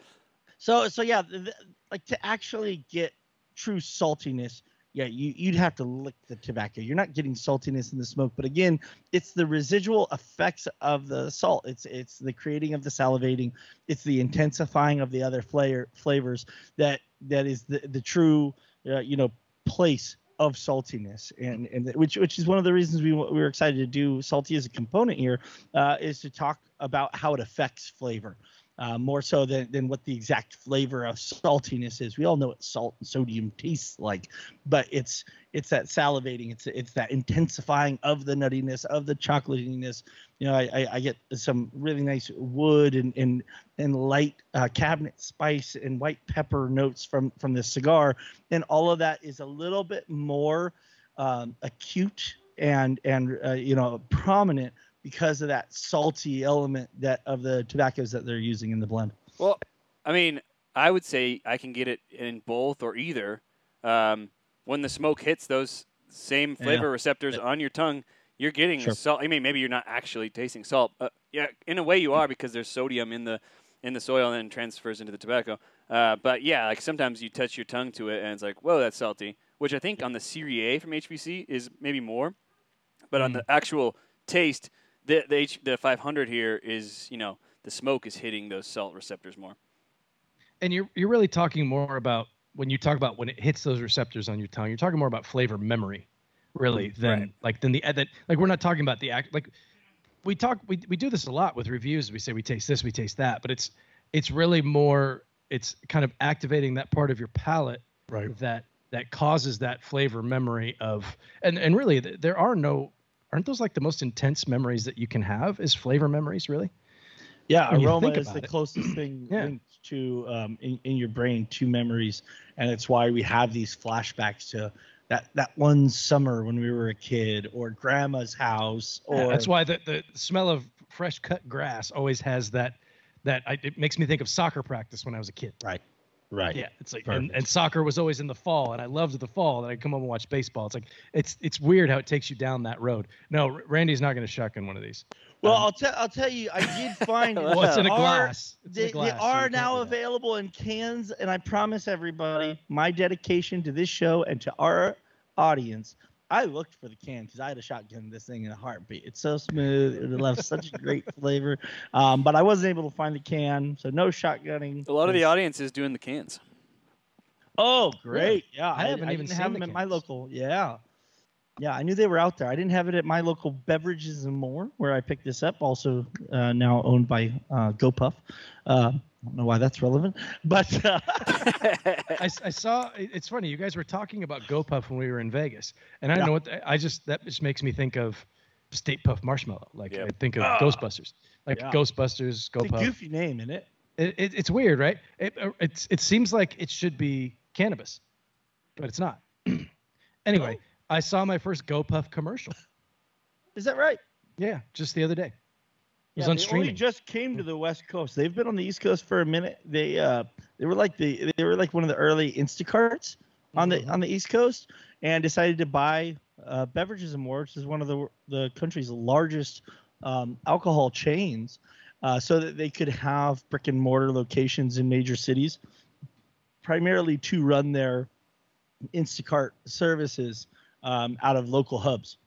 So so yeah, th- th- like to actually get true saltiness, yeah, you you'd have to lick the tobacco. You're not getting saltiness in the smoke, but again, it's the residual effects of the salt. It's it's the creating of the salivating. It's the intensifying of the other flavor flavors that that is the the true uh, you know place of saltiness and and which which is one of the reasons we we were excited to do salty as a component here uh, is to talk about how it affects flavor uh, more so than, than what the exact flavor of saltiness is. We all know what salt and sodium tastes like, but it's it's that salivating, it's it's that intensifying of the nuttiness, of the chocolatiness. You know, I, I, I get some really nice wood and and and light uh, cabinet spice and white pepper notes from from this cigar, and all of that is a little bit more um, acute and and uh, you know prominent because of that salty element that of the tobaccos that they're using in the blend. Well, I mean, I would say I can get it in both or either. Um, when the smoke hits those same Yeah. flavor receptors on your tongue, you're getting Sure. salt. I mean, maybe you're not actually tasting salt. Uh, yeah, in a way you are because there's sodium in the in the soil and then transfers into the tobacco. Uh, but yeah, like sometimes you touch your tongue to it and it's like, whoa, that's salty. Which I think on the Serie A from HVC is maybe more, but on Mm. the actual taste, the the, H, the 500 here is you know the smoke is hitting those salt receptors more. and you're you're really talking more about when you talk about when it hits those receptors on your tongue. You're talking more about flavor memory, really, mm, than Right. like than the that like we're not talking about the act like we talk we we do this a lot with reviews. We say we taste this, we taste that, but it's it's really more it's kind of activating that part of your palate Right. that that causes that flavor memory of and and really th- there are no aren't those like the most intense memories that you can have is flavor memories really Yeah, When aroma is the it. closest [CLEARS THROAT] thing Yeah. linked to um, in, in your brain to memories, and it's why we have these flashbacks to that that one summer when we were a kid, or grandma's house, or Yeah, that's why the, the smell of fresh cut grass always has that that I, it makes me think of soccer practice when I was a kid. right. Yeah, it's like and, and soccer was always in the fall, and I loved the fall. And I'd come home and watch baseball. It's like it's it's weird how it takes you down that road. No, Randy's not going to shotgun one of these. Well, Um, I'll tell I'll tell you, I did find Well, [LAUGHS] Well, it's in a are- glass. It's in a They, glass, they are can't now available in cans, and I promise everybody my dedication to this show and to our audience. I looked for the can because I had a shotgun this thing in a heartbeat. It's so smooth; it left such a great [LAUGHS] flavor. Um, but I wasn't able to find the can, so no shotgunning. A lot of the audience is doing the cans. Oh, great! Yeah, I haven't even didn't have seen them the at my local. Yeah, yeah, I knew they were out there. I didn't have it at my local Beverages and More, where I picked this up. Also, uh, now owned by uh, GoPuff. Uh, I don't know why that's relevant, but uh, [LAUGHS] I, I saw. It's funny. You guys were talking about GoPuff when we were in Vegas, and I don't Yeah. know what. the- I just that just makes me think of Stay Puft Marshmallow. Like Yep. I think of Ah. Ghostbusters. Like Yeah. Ghostbusters, it's a GoPuff. goofy name, isn't it? It, it, it's weird, right? It, uh, it's it seems like it should be cannabis, but it's not. [CLEARS THROAT] anyway, I saw my first GoPuff commercial. Is that right? Yeah, just the other day. Was Yeah, on they streaming. only just came to the West Coast. They've been on the East Coast for a minute. They uh they were like the they were like one of the early Instacarts on the Mhm. on the East Coast and decided to buy uh, Beverages and More, which is one of the the country's largest um, alcohol chains, uh, so that they could have brick and mortar locations in major cities, primarily to run their Instacart services um, out of local hubs.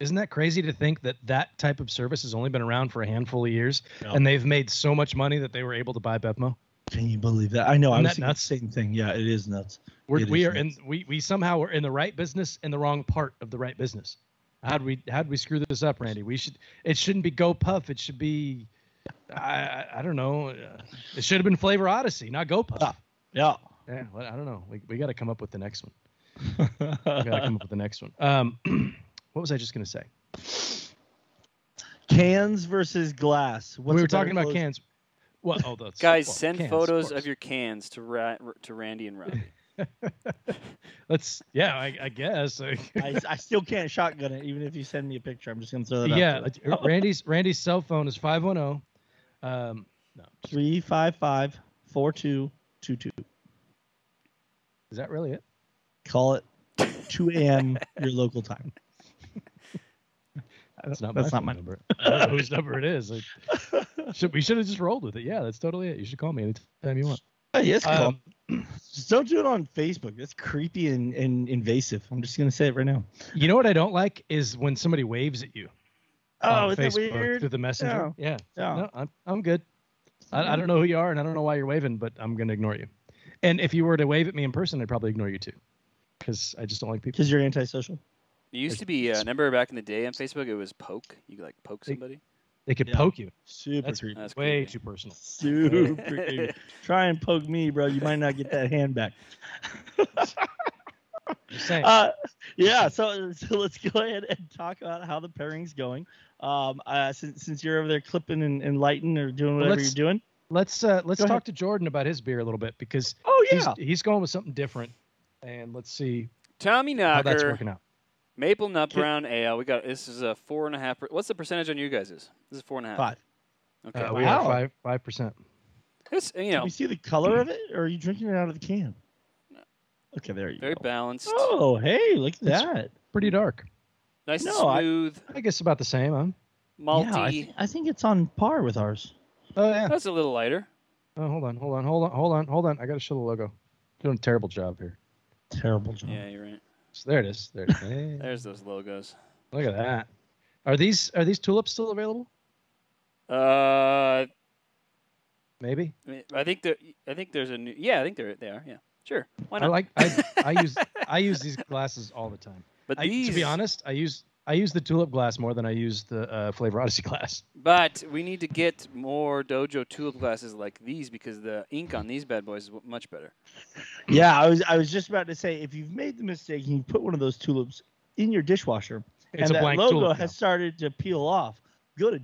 Isn't that crazy to think that that type of service has only been around for a handful of years, Yeah. and they've made so much money that they were able to buy Bevmo? Can you believe that? I know. I Isn't was that nuts? the same thing. Yeah, it is nuts. We're, It we is are in we, we somehow are in the right business in the wrong part of the right business. How'd we how'd we screw this up, Randy? We should it shouldn't be Go Puff. It should be I I, I don't know. Uh, it should have been Flavor Odyssey, not Go Puff. Ah. Yeah. Yeah, well, I don't know. We we got to come up with the next one. [LAUGHS] We got to come up with the next one. Um, [CLEARS THROAT] what was I just gonna say? Cans versus glass. What's we were talking about close- cans. Well, oh, that's, [LAUGHS] Guys, well, send cans, photos course. of, your cans to Ra- to Randy and Robbie. [LAUGHS] Let's yeah, I, I guess. [LAUGHS] I, I still can't shotgun it, even if you send me a picture. I'm just gonna throw that yeah, there. uh, Randy's Randy's cell phone is five one zero. Um, no, Three five five four two two two. is that really it? Call it 2 a.m. your local time. That's not That's my not my number. [LAUGHS] I don't know whose [LAUGHS] number it is. Like, should, we should have just rolled with it. Yeah, that's totally it. You should call me anytime you want. Oh, yes, call. Um, Just [CLEARS THROAT] don't do it on Facebook. That's creepy and, and invasive. I'm just gonna say it right now. you know what I don't like is when somebody waves at you Oh, on is that Facebook weird? through the messenger. Yeah, Yeah. No, I'm I'm good. I, I don't know who you are and I don't know why you're waving, but I'm gonna ignore you. And if you were to wave at me in person, I'd probably ignore you too, because I just don't like people. Because you're antisocial. It used to be. Uh, remember back in the day on Facebook, it was poke. You could like poke They- somebody. They could Yeah. poke you. Super That's creepy. That's way creepy. too personal. Super [LAUGHS] creepy. Try and poke me, bro. You might not get that hand back. [LAUGHS] Uh, yeah, so, so let's go ahead and talk about how the pairing's going. Um, uh, since, since you're over there clipping and, and lighting or doing Well, whatever you're doing. let's uh, let's Go talk ahead. to Jordan about his beer a little bit because Oh he's yeah, he's going with something different, and let's see Tommy how that's working out. Maple Nut Okay. Brown Ale. We got this is a four and a half. per- What's the percentage on you guys? Is this is four and a half? five. Okay. Uh, we are Wow. five five percent. It's you Can know we see the color of it, or are you drinking it out of the can? No. Okay, there you very go. Very balanced, Oh, hey, look at It's- that. Pretty dark. nice no, I- smooth, I guess about the same, huh? malty. Yeah, I, thi- I think it's on par with ours. Oh yeah. That's a little lighter. Oh, hold on, hold on, hold on, hold on, hold on. I got to show the logo. Doing a terrible job here. Terrible job. Yeah, you're right. So there it is. There. It is. [LAUGHS] There's those logos. look at that. Are these are these tulips still available? Uh, Maybe. I think there. I think there's a new. Yeah, I think they're they are. Yeah, sure. Why not? I like I I use [LAUGHS] I use these glasses all the time. but I, these, to be honest, I use I use the tulip glass more than I use the uh, Flavor Odyssey glass. But we need to get more Dojo tulip glasses like these because the ink on these bad boys is much better. [LAUGHS] Yeah, I was I was just about to say if you've made the mistake and you put one of those tulips in your dishwasher It's and a that blank logo tulip. has started to peel off, go to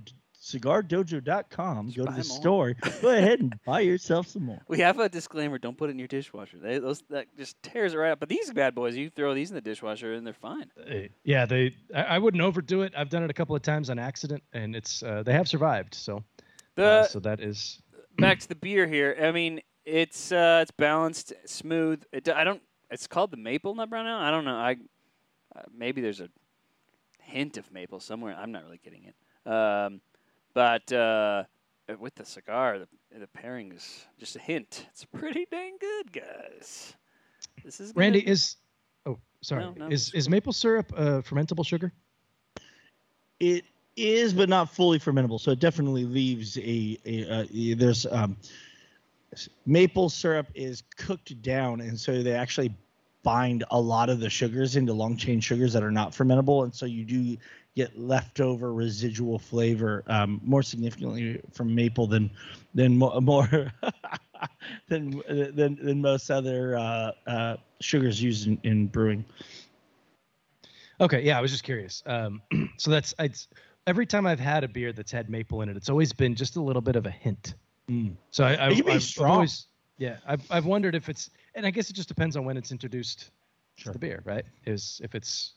cigardojo.com, Just go to the store, go [LAUGHS] ahead and buy yourself some more. We have a disclaimer: don't put it in your dishwasher. They, those that just tears it right up. But these bad boys, you throw these in the dishwasher and they're fine. Uh, yeah, they. I, I wouldn't overdo it. I've done it a couple of times on accident, and it's uh, they have survived. So, The uh, so that is [CLEARS THROAT] back to the beer here. I mean, it's uh, it's balanced, smooth. It, I don't. It's called the maple nut brown ale. I don't know. I uh, maybe there's a hint of maple somewhere. I'm not really getting it. Um, but uh, with the cigar, the, the pairing is just a hint. It's pretty dang good, guys. This is gonna- Randy is. Oh, sorry. No, no, is is cool. maple syrup uh, fermentable sugar? It is, but not fully fermentable, so it definitely leaves a, a, uh there's um, maple syrup is cooked down, and so they actually bind a lot of the sugars into long chain sugars that are not fermentable, and so you do get leftover residual flavor um, more significantly from maple than than mo- more [LAUGHS] than, than than most other uh, uh, sugars used in, in brewing. Okay, yeah, I was just curious. Um, [CLEARS THROAT] so that's it's every time I've had a beer that's had maple in it, it's always been just a little bit of a hint. Mm. So I, I, it I've, I've always, yeah, I've I've wondered if it's, and I guess it just depends on when it's introduced Sure. to the beer, right? Is if it's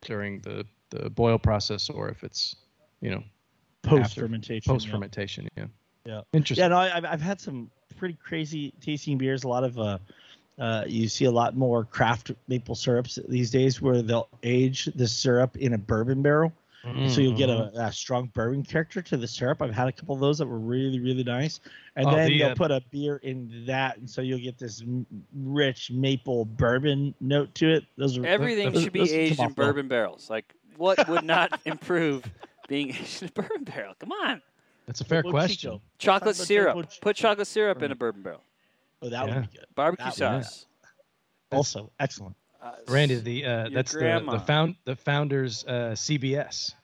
during the the boil process or if it's, you know, Post fermentation. post fermentation. Yeah. Yeah. Interesting. Yeah, no, I- I've I've had some pretty crazy tasting beers. A lot of uh, uh, you see a lot more craft maple syrups these days where they'll age the syrup in a bourbon barrel, so you'll get Mm-hmm. a, a strong bourbon character to the syrup. I've had a couple of those that were really really nice, and Oh, then the, they'll uh, put a beer in that, and so you'll get this m- rich maple bourbon note to it. Those are Everything those- should be those aged in bourbon barrels. Like, what would [LAUGHS] not improve being aged in a bourbon barrel? Come on. That's a fair Topo question. Chico. Chocolate syrup. Topo Ch- Put chocolate syrup in a bourbon barrel. Oh, that Yeah. would be good. Barbecue That would- sauce. Also excellent. Uh, Randy, the uh, Your that's the grandma. the found the founders uh, CBS.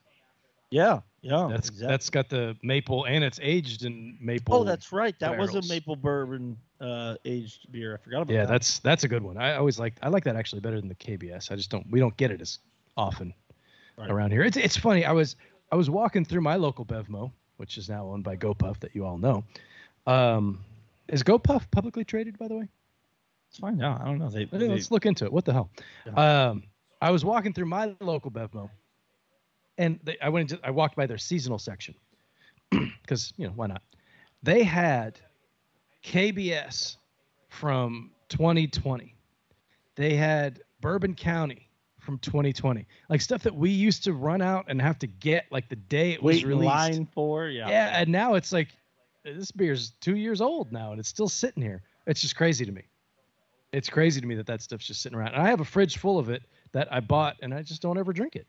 Yeah, yeah. That's exactly. that's got the maple and it's aged in maple. Oh, that's right. That was barrels. a maple bourbon uh, aged beer. I forgot about yeah. that. That's that's a good one. I always like I like that actually better than the KBS. I just don't we don't get it as often Right. around here. It's it's funny. I was I was walking through my local Bevmo, which is now owned by GoPuff, that you all know. Um, is GoPuff publicly traded, by the way? It's fine. Yeah, I don't know. They, they- Let's look into it. What the hell? Um, I was walking through my local Bevmo, and they, I went into I walked by their seasonal section [CLEARS THROAT] because you know why not? They had KBS from 2020. They had Bourbon County from 2020, like stuff that we used to run out and have to get like the day it was wait in released. line for. Yeah. Yeah, and now it's like this beer's two years old now, and it's still sitting here. It's just crazy to me. It's crazy to me that that stuff's just sitting around. And I have a fridge full of it that I bought, and I just don't ever drink it.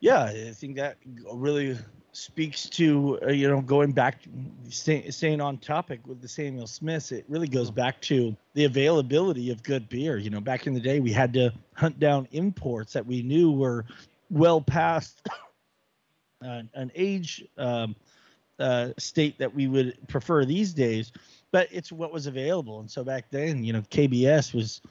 Yeah, I think that really speaks to uh, you know going back, stay, staying on topic with the Samuel Smiths. It really goes back to the availability of good beer. You know, back in the day, we had to hunt down imports that we knew were well past [COUGHS] uh, an age um, uh, state that we would prefer these days. But it's what was available, and so back then, you know, KBS was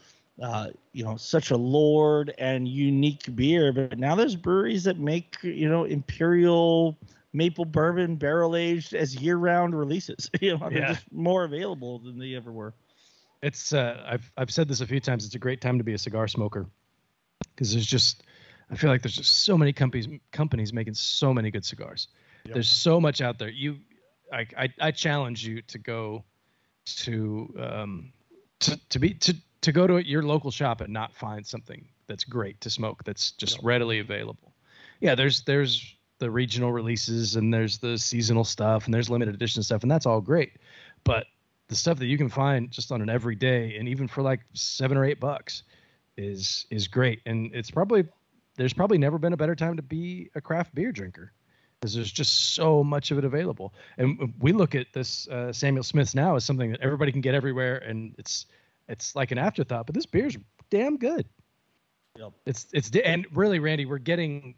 uh, you know, such a lord and unique beer. But now there's breweries that make, you know, imperial maple bourbon barrel aged as year round releases. [LAUGHS] You know, they're Yeah. just more available than they ever were. It's uh, I've I've said this a few times. It's a great time to be a cigar smoker because there's just I feel like there's just so many companies companies making so many good cigars. Yep. There's so much out there. You, I, I I challenge you to go to um to to be to to go to your local shop and not find something that's great to smoke that's just readily available. Yeah, there's there's the regional releases and there's the seasonal stuff and there's limited edition stuff and that's all great. But the stuff that you can find just on an everyday and even for like seven or eight bucks is is great. And it's probably there's probably never been a better time to be a craft beer drinker because there's just so much of it available. And we look at this uh, Samuel Smith's now as something that everybody can get everywhere, and it's it's like an afterthought. But this beer's damn good. Yep. It's it's and really, Randy, we're getting.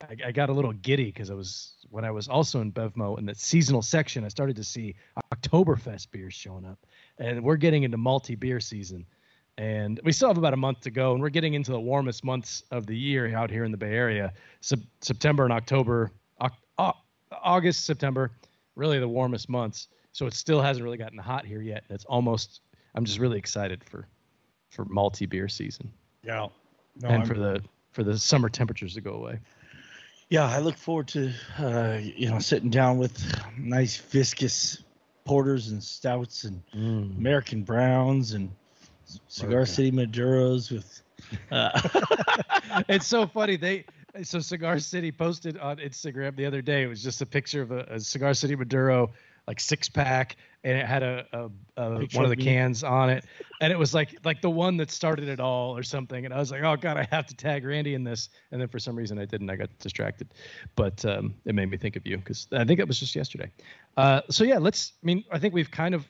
I, I got a little giddy because I was when I was also in Bevmo in the seasonal section. I started to see Oktoberfest beers showing up, and we're getting into multi beer season. And we still have about a month to go, and we're getting into the warmest months of the year out here in the Bay Area. Sep- September and October, Oc- Au- August, September, really the warmest months. So it still hasn't really gotten hot here yet. It's almost. I'm just really excited for for multi beer season Yeah. No, and I'm- for the for the summer temperatures to go away. Yeah, I look forward to, uh, you know, sitting down with nice viscous porters and stouts and American Browns and Cigar. City Maduros with. Uh, [LAUGHS] it's so funny. They so Cigar City posted on Instagram the other day. It was just a picture of a, a Cigar City Maduro like six pack, and it had a, a, a one of of the me. cans on it, and it was like like the one that started it all or something. And I was like, oh god, I have to tag Randy in this. And then for some reason I didn't. I got distracted, but um, it made me think of you because I think it was just yesterday. Uh, so yeah, let's. I mean, I think we've kind of.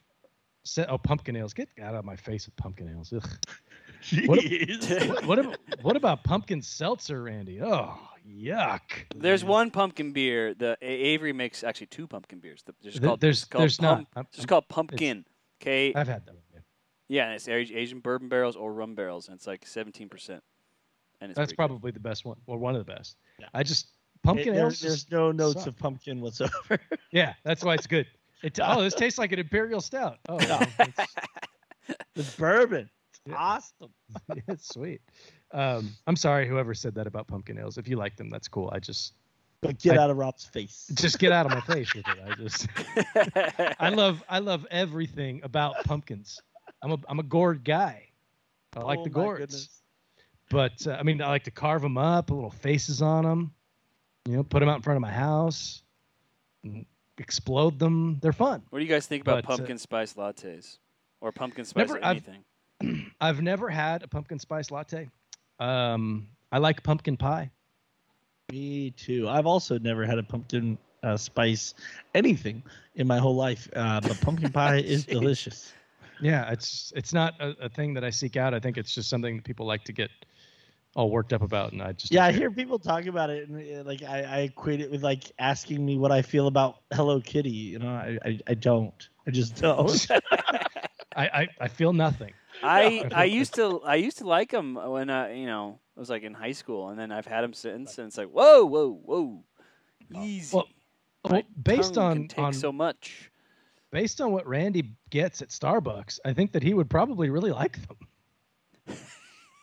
Set, oh, pumpkin ales! Get out of my face with pumpkin ales. Ugh. [LAUGHS] What- Jeez. what, what about what about pumpkin seltzer, Randy? Oh, yuck. There's one pumpkin beer. The Avery makes actually two Rumpkin beers. The- There's called there's- it's called there's not. pump- I'm- It's called pumpkin. Okay. I've had that one. yeah. Yeah, and it's Asian bourbon barrels or rum barrels, and it's like 17 percent. And it's That's pretty good. probably the best one, or one of the best. Yeah. I just pumpkin It- there- ales. there's no notes suck. of pumpkin whatsoever. [LAUGHS] Yeah, that's why it's good. It, oh, this tastes like an imperial stout. Oh, well, [LAUGHS] it's, it's bourbon. It's Yeah. awesome. [LAUGHS] it's sweet. Um, I'm sorry, whoever said that about pumpkin ales. If you like them, that's cool. I just But get I- out of Rob's face. just get out of my face with it. I [LAUGHS] just I love I love everything about pumpkins. I'm a I'm a gourd guy. I like Oh the gourds, goodness. but uh, I mean I like to carve them up, put little faces on them. You know, put them out in front of my house, and explode them. They're fun. What do you guys think about But, uh, pumpkin spice lattes or pumpkin spice Never- I've- anything? [CLEARS THROAT] I've never had a pumpkin spice latte. Um, I like pumpkin pie. Me too. I've also never had a pumpkin uh, spice anything in my whole life, uh, but pumpkin [LAUGHS] pie is delicious. Yeah, it's it's not a, a thing that I seek out. I think it's just something that people like to get all worked up about, and I just Yeah, I hear people talk about it, and uh, like I, I equate it with like asking me what I feel about Hello Kitty. You know, I, I, I don't. I just don't. [LAUGHS] I, I, I feel nothing. I I used to I used to like them when uh, you know I was like in high school, and then I've had them since, and it's like whoa whoa whoa, easy. Well, My Well, based on can take on so much. based on what Randy gets at Starbucks, I think that he would probably really like them.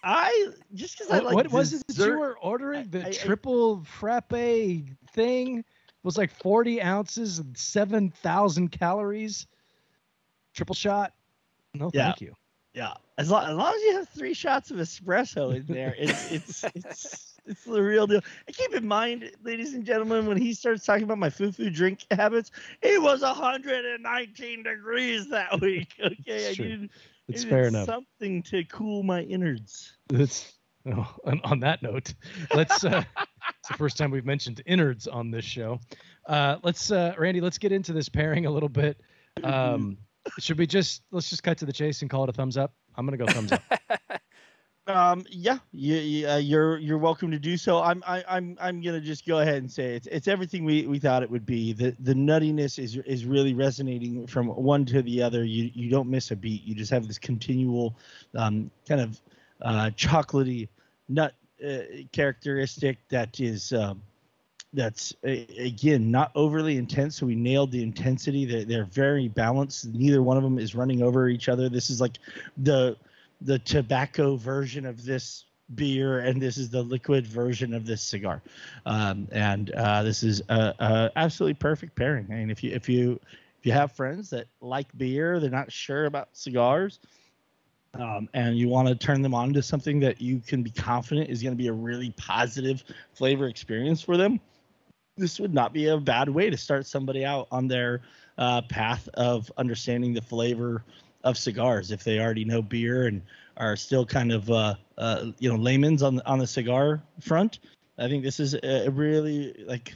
I just because I like what was it that you were ordering? The I- I- triple frappe thing was like 40 ounces and 7,000 calories. Triple shot. No, Yeah. thank you. Yeah, as long, as long as you have three shots of espresso in there, it's it's [LAUGHS] it's it's the real deal. And keep in mind, ladies and gentlemen, when he starts talking about my foo-foo drink habits, it was 119 degrees that [LAUGHS] week. Okay, It's I needed, It's fair enough. Something to cool my innards. It's oh, on, on that note, let's. Uh, [LAUGHS] it's the first time we've mentioned innards on this show. Uh, let's, uh, Randy, let's get into this pairing a little bit. Um, should we just let's just cut to the chase and call it a thumbs up? I'm gonna go thumbs up. [LAUGHS] Um, yeah, you, uh, you're you're welcome to do so. I'm I, I'm I'm gonna just go ahead and say it's it's everything we, we thought it would be. The the nuttiness is is really resonating from one to the other. You you don't miss a beat. You just have this continual um, kind of uh, chocolatey nut uh, characteristic that is um, that's again not overly intense. So we nailed the intensity. They're, they're very balanced. Neither one of them is running over each other. This is like the the tobacco version of this beer, and this is the liquid version of this cigar. Um, and uh, this is a, a absolutely perfect pairing. I mean, if you if you if you have friends that like beer, they're not sure about cigars. Um, and you want to turn them on to something that you can be confident is going to be a really positive flavor experience for them this would not be a bad way to start somebody out on their uh, path of understanding the flavor of cigars if they already know beer and are still kind of uh, uh, you know layman's on on the cigar front. I think this is a really like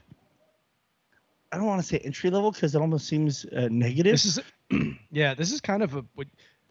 I don't want to say entry level because it almost seems uh, negative. this is, [CLEARS THROAT] yeah, this is kind of a.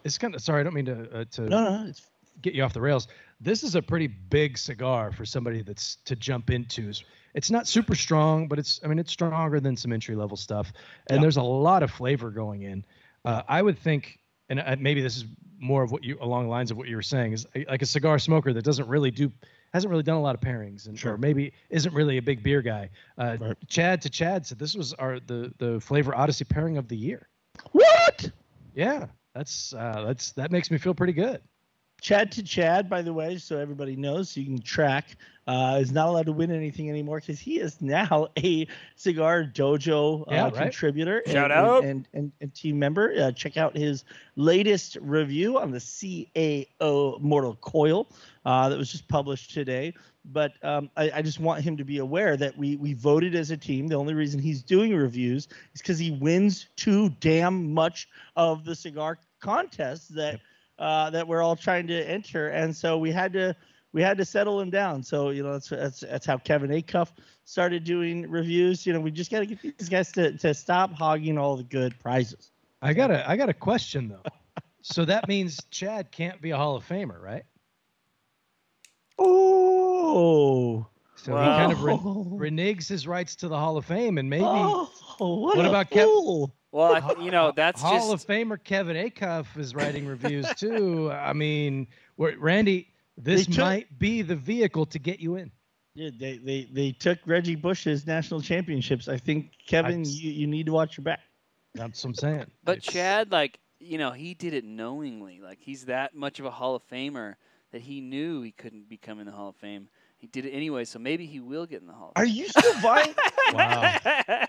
It's kind of sorry, I don't mean to uh, to no, no, it's get you off the rails. This is a pretty big cigar for somebody that's to jump into. It's not super strong, but it's I mean it's stronger than some entry level stuff, and Yeah. there's a lot of flavor going in. Uh, I would think, and uh, maybe this is more of what you along the lines of what you were saying is uh, like a cigar smoker that doesn't really do hasn't really done a lot of pairings and Sure. or maybe isn't really a big beer guy. Uh, Right. Chad to Chad said this was our the the flavor Odyssey pairing of the year. what Yeah, that's uh, that's that makes me feel pretty good. Chad to Chad, by the way, so everybody knows, so you can track, uh, is not allowed to win anything anymore because he is now [LAUGHS] a Cigar Dojo uh, Yeah, right. contributor Shout and, out. and, and, and team member. Uh, check out his latest review on the CAO Mortal Coil uh, that was just published today. But um, I, I just want him to be aware that we we voted as a team. The only reason he's doing reviews is because he wins too damn much of the cigar contests that uh, that we're all trying to enter, and so we had to we had to settle him down. So you know that's that's that's how Kevin Acuff started doing reviews. You know we just got to get these guys to to stop hogging all the good prizes. I got a I got a question though. [LAUGHS] so that means Chad can't be a Hall of Famer, right? Oh, So he kind of re- [LAUGHS] reneges his rights to the Hall of Fame, and maybe Oh, what, What about Kev- fool. Well, I, you know, that's Hall just of Famer Kevin Acuff is writing reviews too. I mean, Randy, this took- might be the vehicle to get you in. Yeah, they, they, they took Reggie Bush's national championships. I think Kevin, I- you, you need to watch your back. That's what I'm saying. [LAUGHS] But It's- Chad, like, you know, he did it knowingly. Like, he's that much of a Hall of Famer that he knew he couldn't become in the Hall of Fame. He did it anyway, so maybe he will get in the Hall of Are you still buying, [LAUGHS] Wow.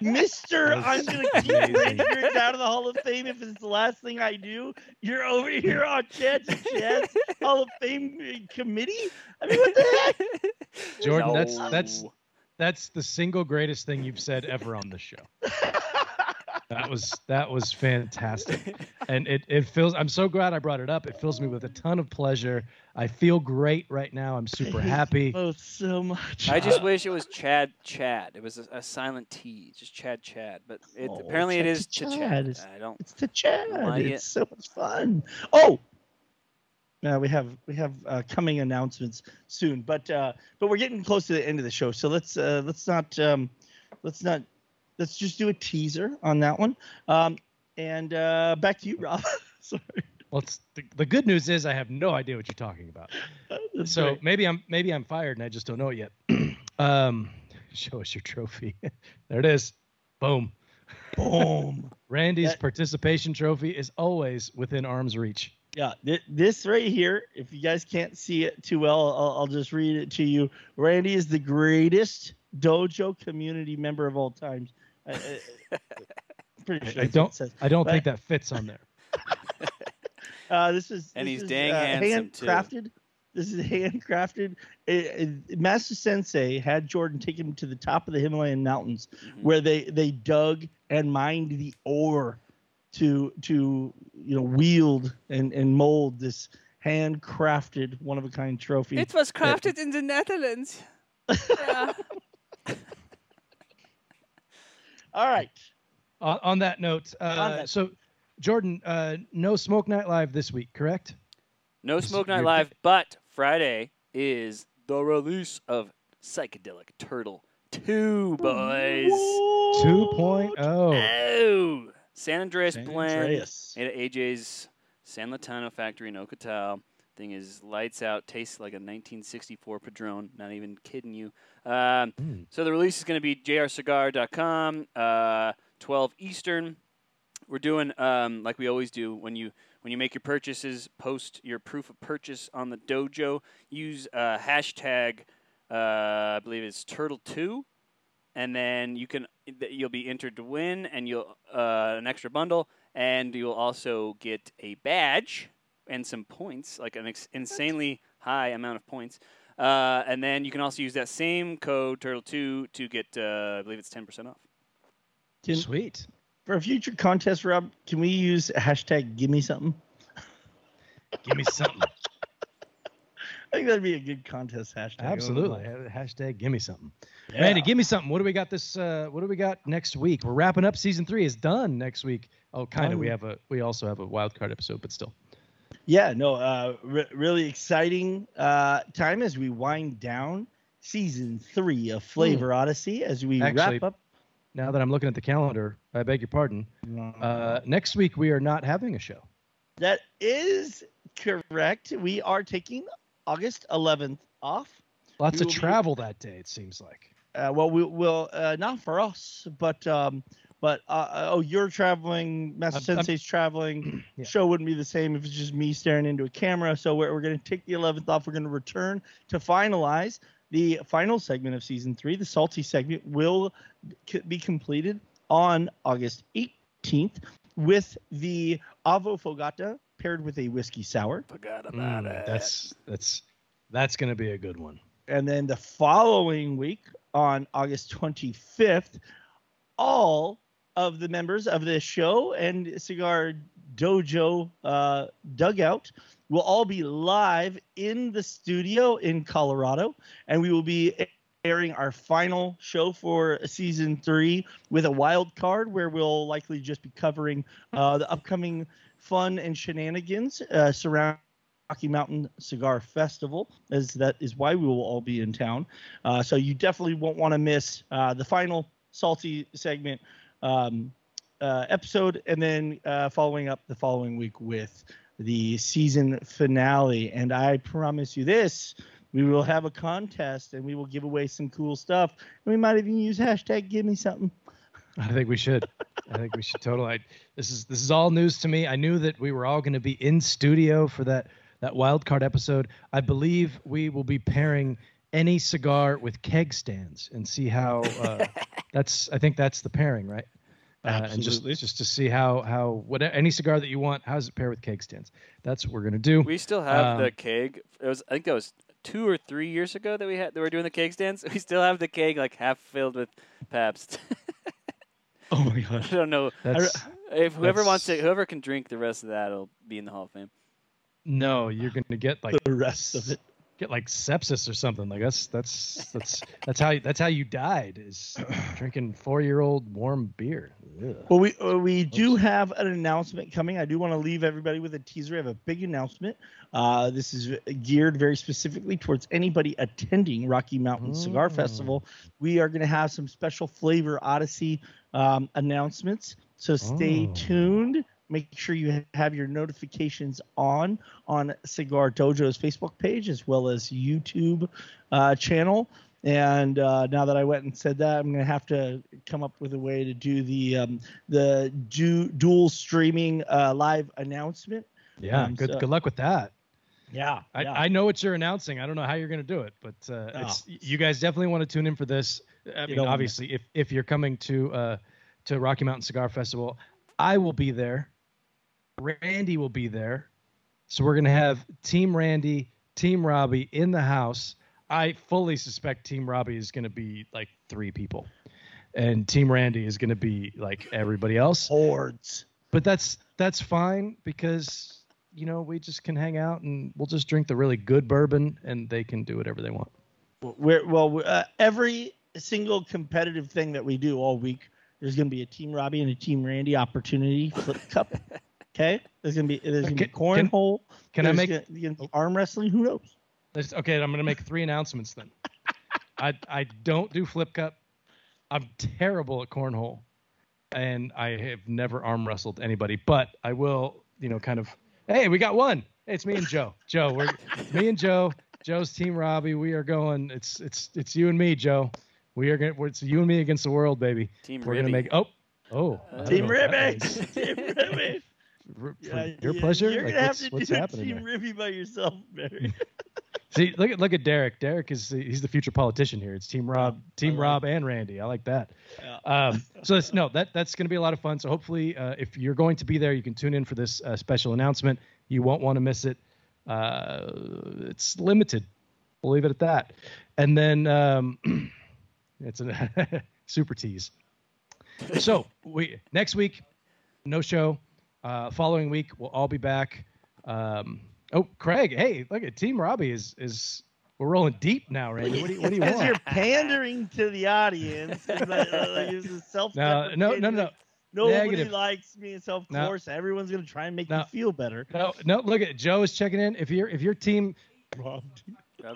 Mister? I'm gonna keep amazing. Randy Rick out of the Hall of Fame if it's the last thing I do. You're over here on Chad's Chad's Hall of Fame committee. I mean, what the heck? Jordan, that's No. that's that's the single greatest thing you've said ever on the show. [LAUGHS] That was that was fantastic, and it it fills. I'm so glad I brought it up. It fills me with a ton of pleasure. I feel great right now. I'm super [LAUGHS] happy. Oh, so much. I just [LAUGHS] wish it was Chad Chad. It was a, a silent T, just Chad Chad. But it, Oh, apparently it is Chad is to to Chad. Chad. It's- I don't. It's the Chad. It's it. so much fun. Oh, now we have we have uh, coming announcements soon, but uh, but we're getting close to the end of the show, so let's uh, let's not um, let's not let's just do a teaser on that one. Um, and uh, back to you, Rob. [LAUGHS] Sorry. Well, it's, the, the good news is I have no idea what you're talking about. [LAUGHS] So great. maybe I'm maybe I'm fired and I just don't know it yet. [CLEARS THROAT] um, show us your trophy. [LAUGHS] there it is. Boom. boom. Randy's That- participation trophy is always within arm's reach. Yeah, th- this right here, if you guys can't see it too well, I'll, I'll just read it to you. Randy is the greatest dojo community member of all times. I, I, [LAUGHS] pretty sure I that's don't- says. I don't But- think that fits on there. [LAUGHS] Uh, this is And this he's is, dang uh, handsome, too. handcrafted. This is [LAUGHS] handcrafted. Uh, uh, Master Sensei had Jordan take him to the top of the Himalayan mountains, Mhm. where they they dug and mined the ore to to you know wield and and mold this handcrafted one of a kind trophy. It was crafted in the Netherlands. Yeah. All right. On, on that note, uh, On that- so Jordan, uh, no Smoke Night Live this week, correct? No Smoke Night. Live, but Friday is the release of Psychedelic Turtle 2, boys. 2.0. Oh, San Andreas San blend Andreas. at AJ's San Lotano factory in Ocotal. Thing is lights out, tastes like a 1964 Padron. Not even kidding you. Um, Mm. so the release is going to be jrcigar.com, uh, 12 Eastern. We're doing um, like we always do when you when you make your purchases, post your proof of purchase on the dojo. Use uh, hashtag uh, I believe it's Turtle2, and then you can you'll be entered to win, and you'll uh, an extra bundle, and you'll also get a badge and some points, like an ex- insanely high amount of points. Uh, and then you can also use that same code Turtle2 to get uh, I believe it's ten percent off. Can, Sweet. for a future contest, Rob, can we use hashtag give me something? [LAUGHS] Give me something. I think that'd be a good contest hashtag. Absolutely. Hashtag give me something. Yeah. Randy, give me something. What do we got this uh what do we got next week? We're wrapping up season 3 is done next week. Oh, kind of. We have a we also have a wild card episode, but still. Yeah, no, uh, re- really exciting uh, time as we wind down season three of Flavor Odyssey as we Actually, wrap up. Now that I'm looking at the calendar, I beg your pardon. Uh next week we are not having a show. that is correct. We are taking August 11th off. Lots of will be- travel that day it seems like. Uh, well, we will uh, not for us, but um, but uh, oh, you're traveling. Master I'm- I'm- Sensei's traveling. [CLEARS THROAT] Yeah. Show wouldn't be the same if it's just me staring into a camera. So we're, we're going to take the 11th off. We're going to return to finalize the final segment of season three. The salty segment will c- be completed on August 18th with the Avo Fogata paired with a whiskey sour. Forgot about Mm, it. that's that's that's going to be a good one. and then the following week on August 25th, all of the members of this show and Cigar Dojo uh, Dugout will all be live in the studio in Colorado, and we will be airing our final show for season three with a wild card where we'll likely just be covering uh, the upcoming fun and shenanigans uh, surrounding Rocky Mountain Cigar Festival, as that is why we will all be in town. Uh, so you definitely won't want to miss uh, the final salty segment um, uh, episode, and then uh, following up the following week with the season finale. And I promise you this. We will have a contest and we will give away some cool stuff. And we might even use hashtag give me something. I think we should. I think we should totally. I, this is this is all news to me. I knew that we were all going to be in studio for that that wild card episode. I believe we will be pairing any cigar with keg stands and see how. Uh, [LAUGHS] that's. I think that's the pairing, right? Uh, and just just to see how how what any cigar that you want, how does it pair with keg stands? That's what we're gonna do. We still have Um, the keg. It was I think that was two or three years ago that we had that we were doing the keg stands. [LAUGHS] We still have the keg like half filled with Pabst. [LAUGHS] Oh my god! I don't know That's if whoever wants to, whoever can drink the rest of that will be in the Hall of Fame. no, you're gonna get like The rest of it. Get like sepsis or something. Like that's that's that's that's how that's how you died is [CLEARS THROAT] drinking four year old warm beer. Ugh. Well, we uh, we do have an announcement coming. I do want to leave everybody with a teaser. I have a big announcement. Uh, this is geared very specifically towards anybody attending Rocky Mountain Cigar Mm. Festival. We are going to have some special Flavor Odyssey um, announcements. So stay Oh. tuned. Make sure you have your notifications on on Cigar Dojo's Facebook page as well as YouTube uh, channel. And uh, now that I went and said that, I'm going to have to come up with a way to do the um, the du- dual streaming uh, live announcement. Yeah, Um, good so- good luck with that. Yeah, I, yeah. I know what you're announcing. I don't know how you're going to do it, but uh, Oh. it's you guys definitely want to tune in for this. I mean, obviously, if if you're coming to uh, to Rocky Mountain Cigar Festival, I will be there. Randy will be there, so we're going to have Team Randy, Team Robbie in the house. I fully suspect Team Robbie is going to be like three people, and Team Randy is going to be like everybody else hordes. but that's that's fine because you know we just can hang out and we'll just drink the really good bourbon and they can do whatever they want We're, well, we're, uh, every single competitive thing that we do all week, there's going to be a Team Robbie and a Team Randy opportunity flip cup. [LAUGHS] Okay, there's going to be there's going to be Can- can- cornhole. can i make gonna, gonna be oh. arm wrestling? Who knows? there's- okay i'm gonna make three announcements then [LAUGHS] i i don't do flip cup i'm terrible at cornhole and i have never arm wrestled anybody but i will you know kind of hey we got one hey, it's me and joe joe we're [LAUGHS] me and joe joe's team robbie we are going it's it's it's you and me joe we are gonna it's you and me against the world baby Team we're gonna make oh oh I don't Team know Ribby. [LAUGHS] Team Ribby. For Yeah, your yeah, pleasure? You're like gonna what's, have to do happening Team there? Ribby by yourself, Barry. [LAUGHS] [LAUGHS] see look at look at derek. Derek is he's the future politician here. It's team rob team like rob and randy. I like that. Yeah. um, [LAUGHS] so it's, no that that's going to be a lot of fun. So hopefully uh, if you're going to be there you can tune in for this uh, special announcement. You won't want to miss it. Uh, it's limited. We'll leave it at that. And then um, [CLEARS THROAT] it's a super tease. So we next week no show uh, following week we'll all be back. Um, oh craig hey look at team robbie is is we're rolling deep now randy. What do you, what do you Because you're pandering to the audience. It's like, uh, like, [LAUGHS] self no no no no. Nobody Negative. likes me, so of No. course everyone's gonna try and make No. you feel better. no no look at joe is checking in. If you're if your team Rob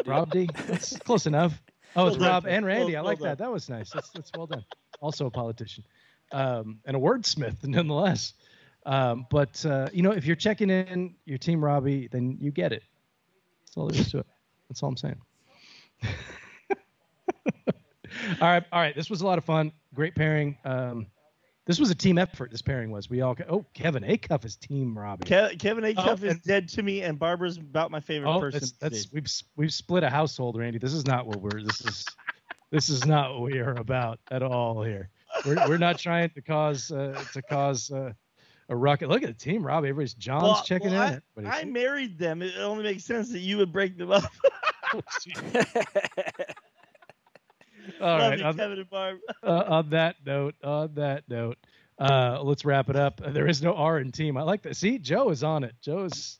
rob d that's close enough. Oh it's Well done. rob and randy. Well- i like well that. that was nice. That's, that's well done. Also a politician. Um, and a wordsmith nonetheless um, but uh, you know if you're checking in your team robbie then you get it. That's all there is to it. That's all i'm saying. [LAUGHS] All right all right. This was a lot of fun. Great pairing. Um, this was a team effort this pairing was. We all oh kevin acuff is team robbie. Ke- Kevin Acuff Oh, is dead to me, and Barbara's about my favorite Oh, person. that's, that's we've we've split a household, Randy. This is not what we're this is this is not what we are about at all here. We're we're not trying to cause uh, to cause uh, a rocket. Look at the team, Rob. Everybody's John's Well, checking well, in. I, I married them. It only makes sense that you would break them up. [LAUGHS] [LAUGHS] all Love right. you, On, Kevin and Barb. [LAUGHS] uh, on that note, on that note, uh, let's wrap it up. There is no R in team. I like that. See, Joe is on it. Joe is.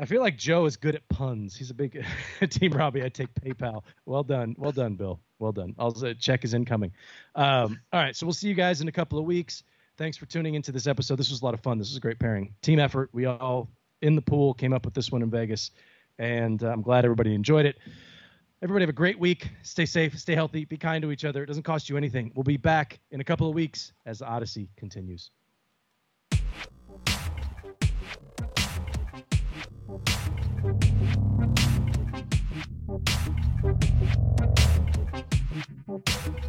I feel like Joe is good at puns. He's a big team. Robbie, I take PayPal. Well done, well done, Bill. Well done. I'll uh, check is incoming. Um, all right, so we'll see you guys in a couple of weeks. Thanks for tuning into this episode. This was a lot of fun. This was a great pairing. Team effort. We all in the pool came up with this one in Vegas, and uh, I'm glad everybody enjoyed it. Everybody have a great week. Stay safe, stay healthy, be kind to each other. It doesn't cost you anything. We'll be back in a couple of weeks as the Odyssey continues. Thank you.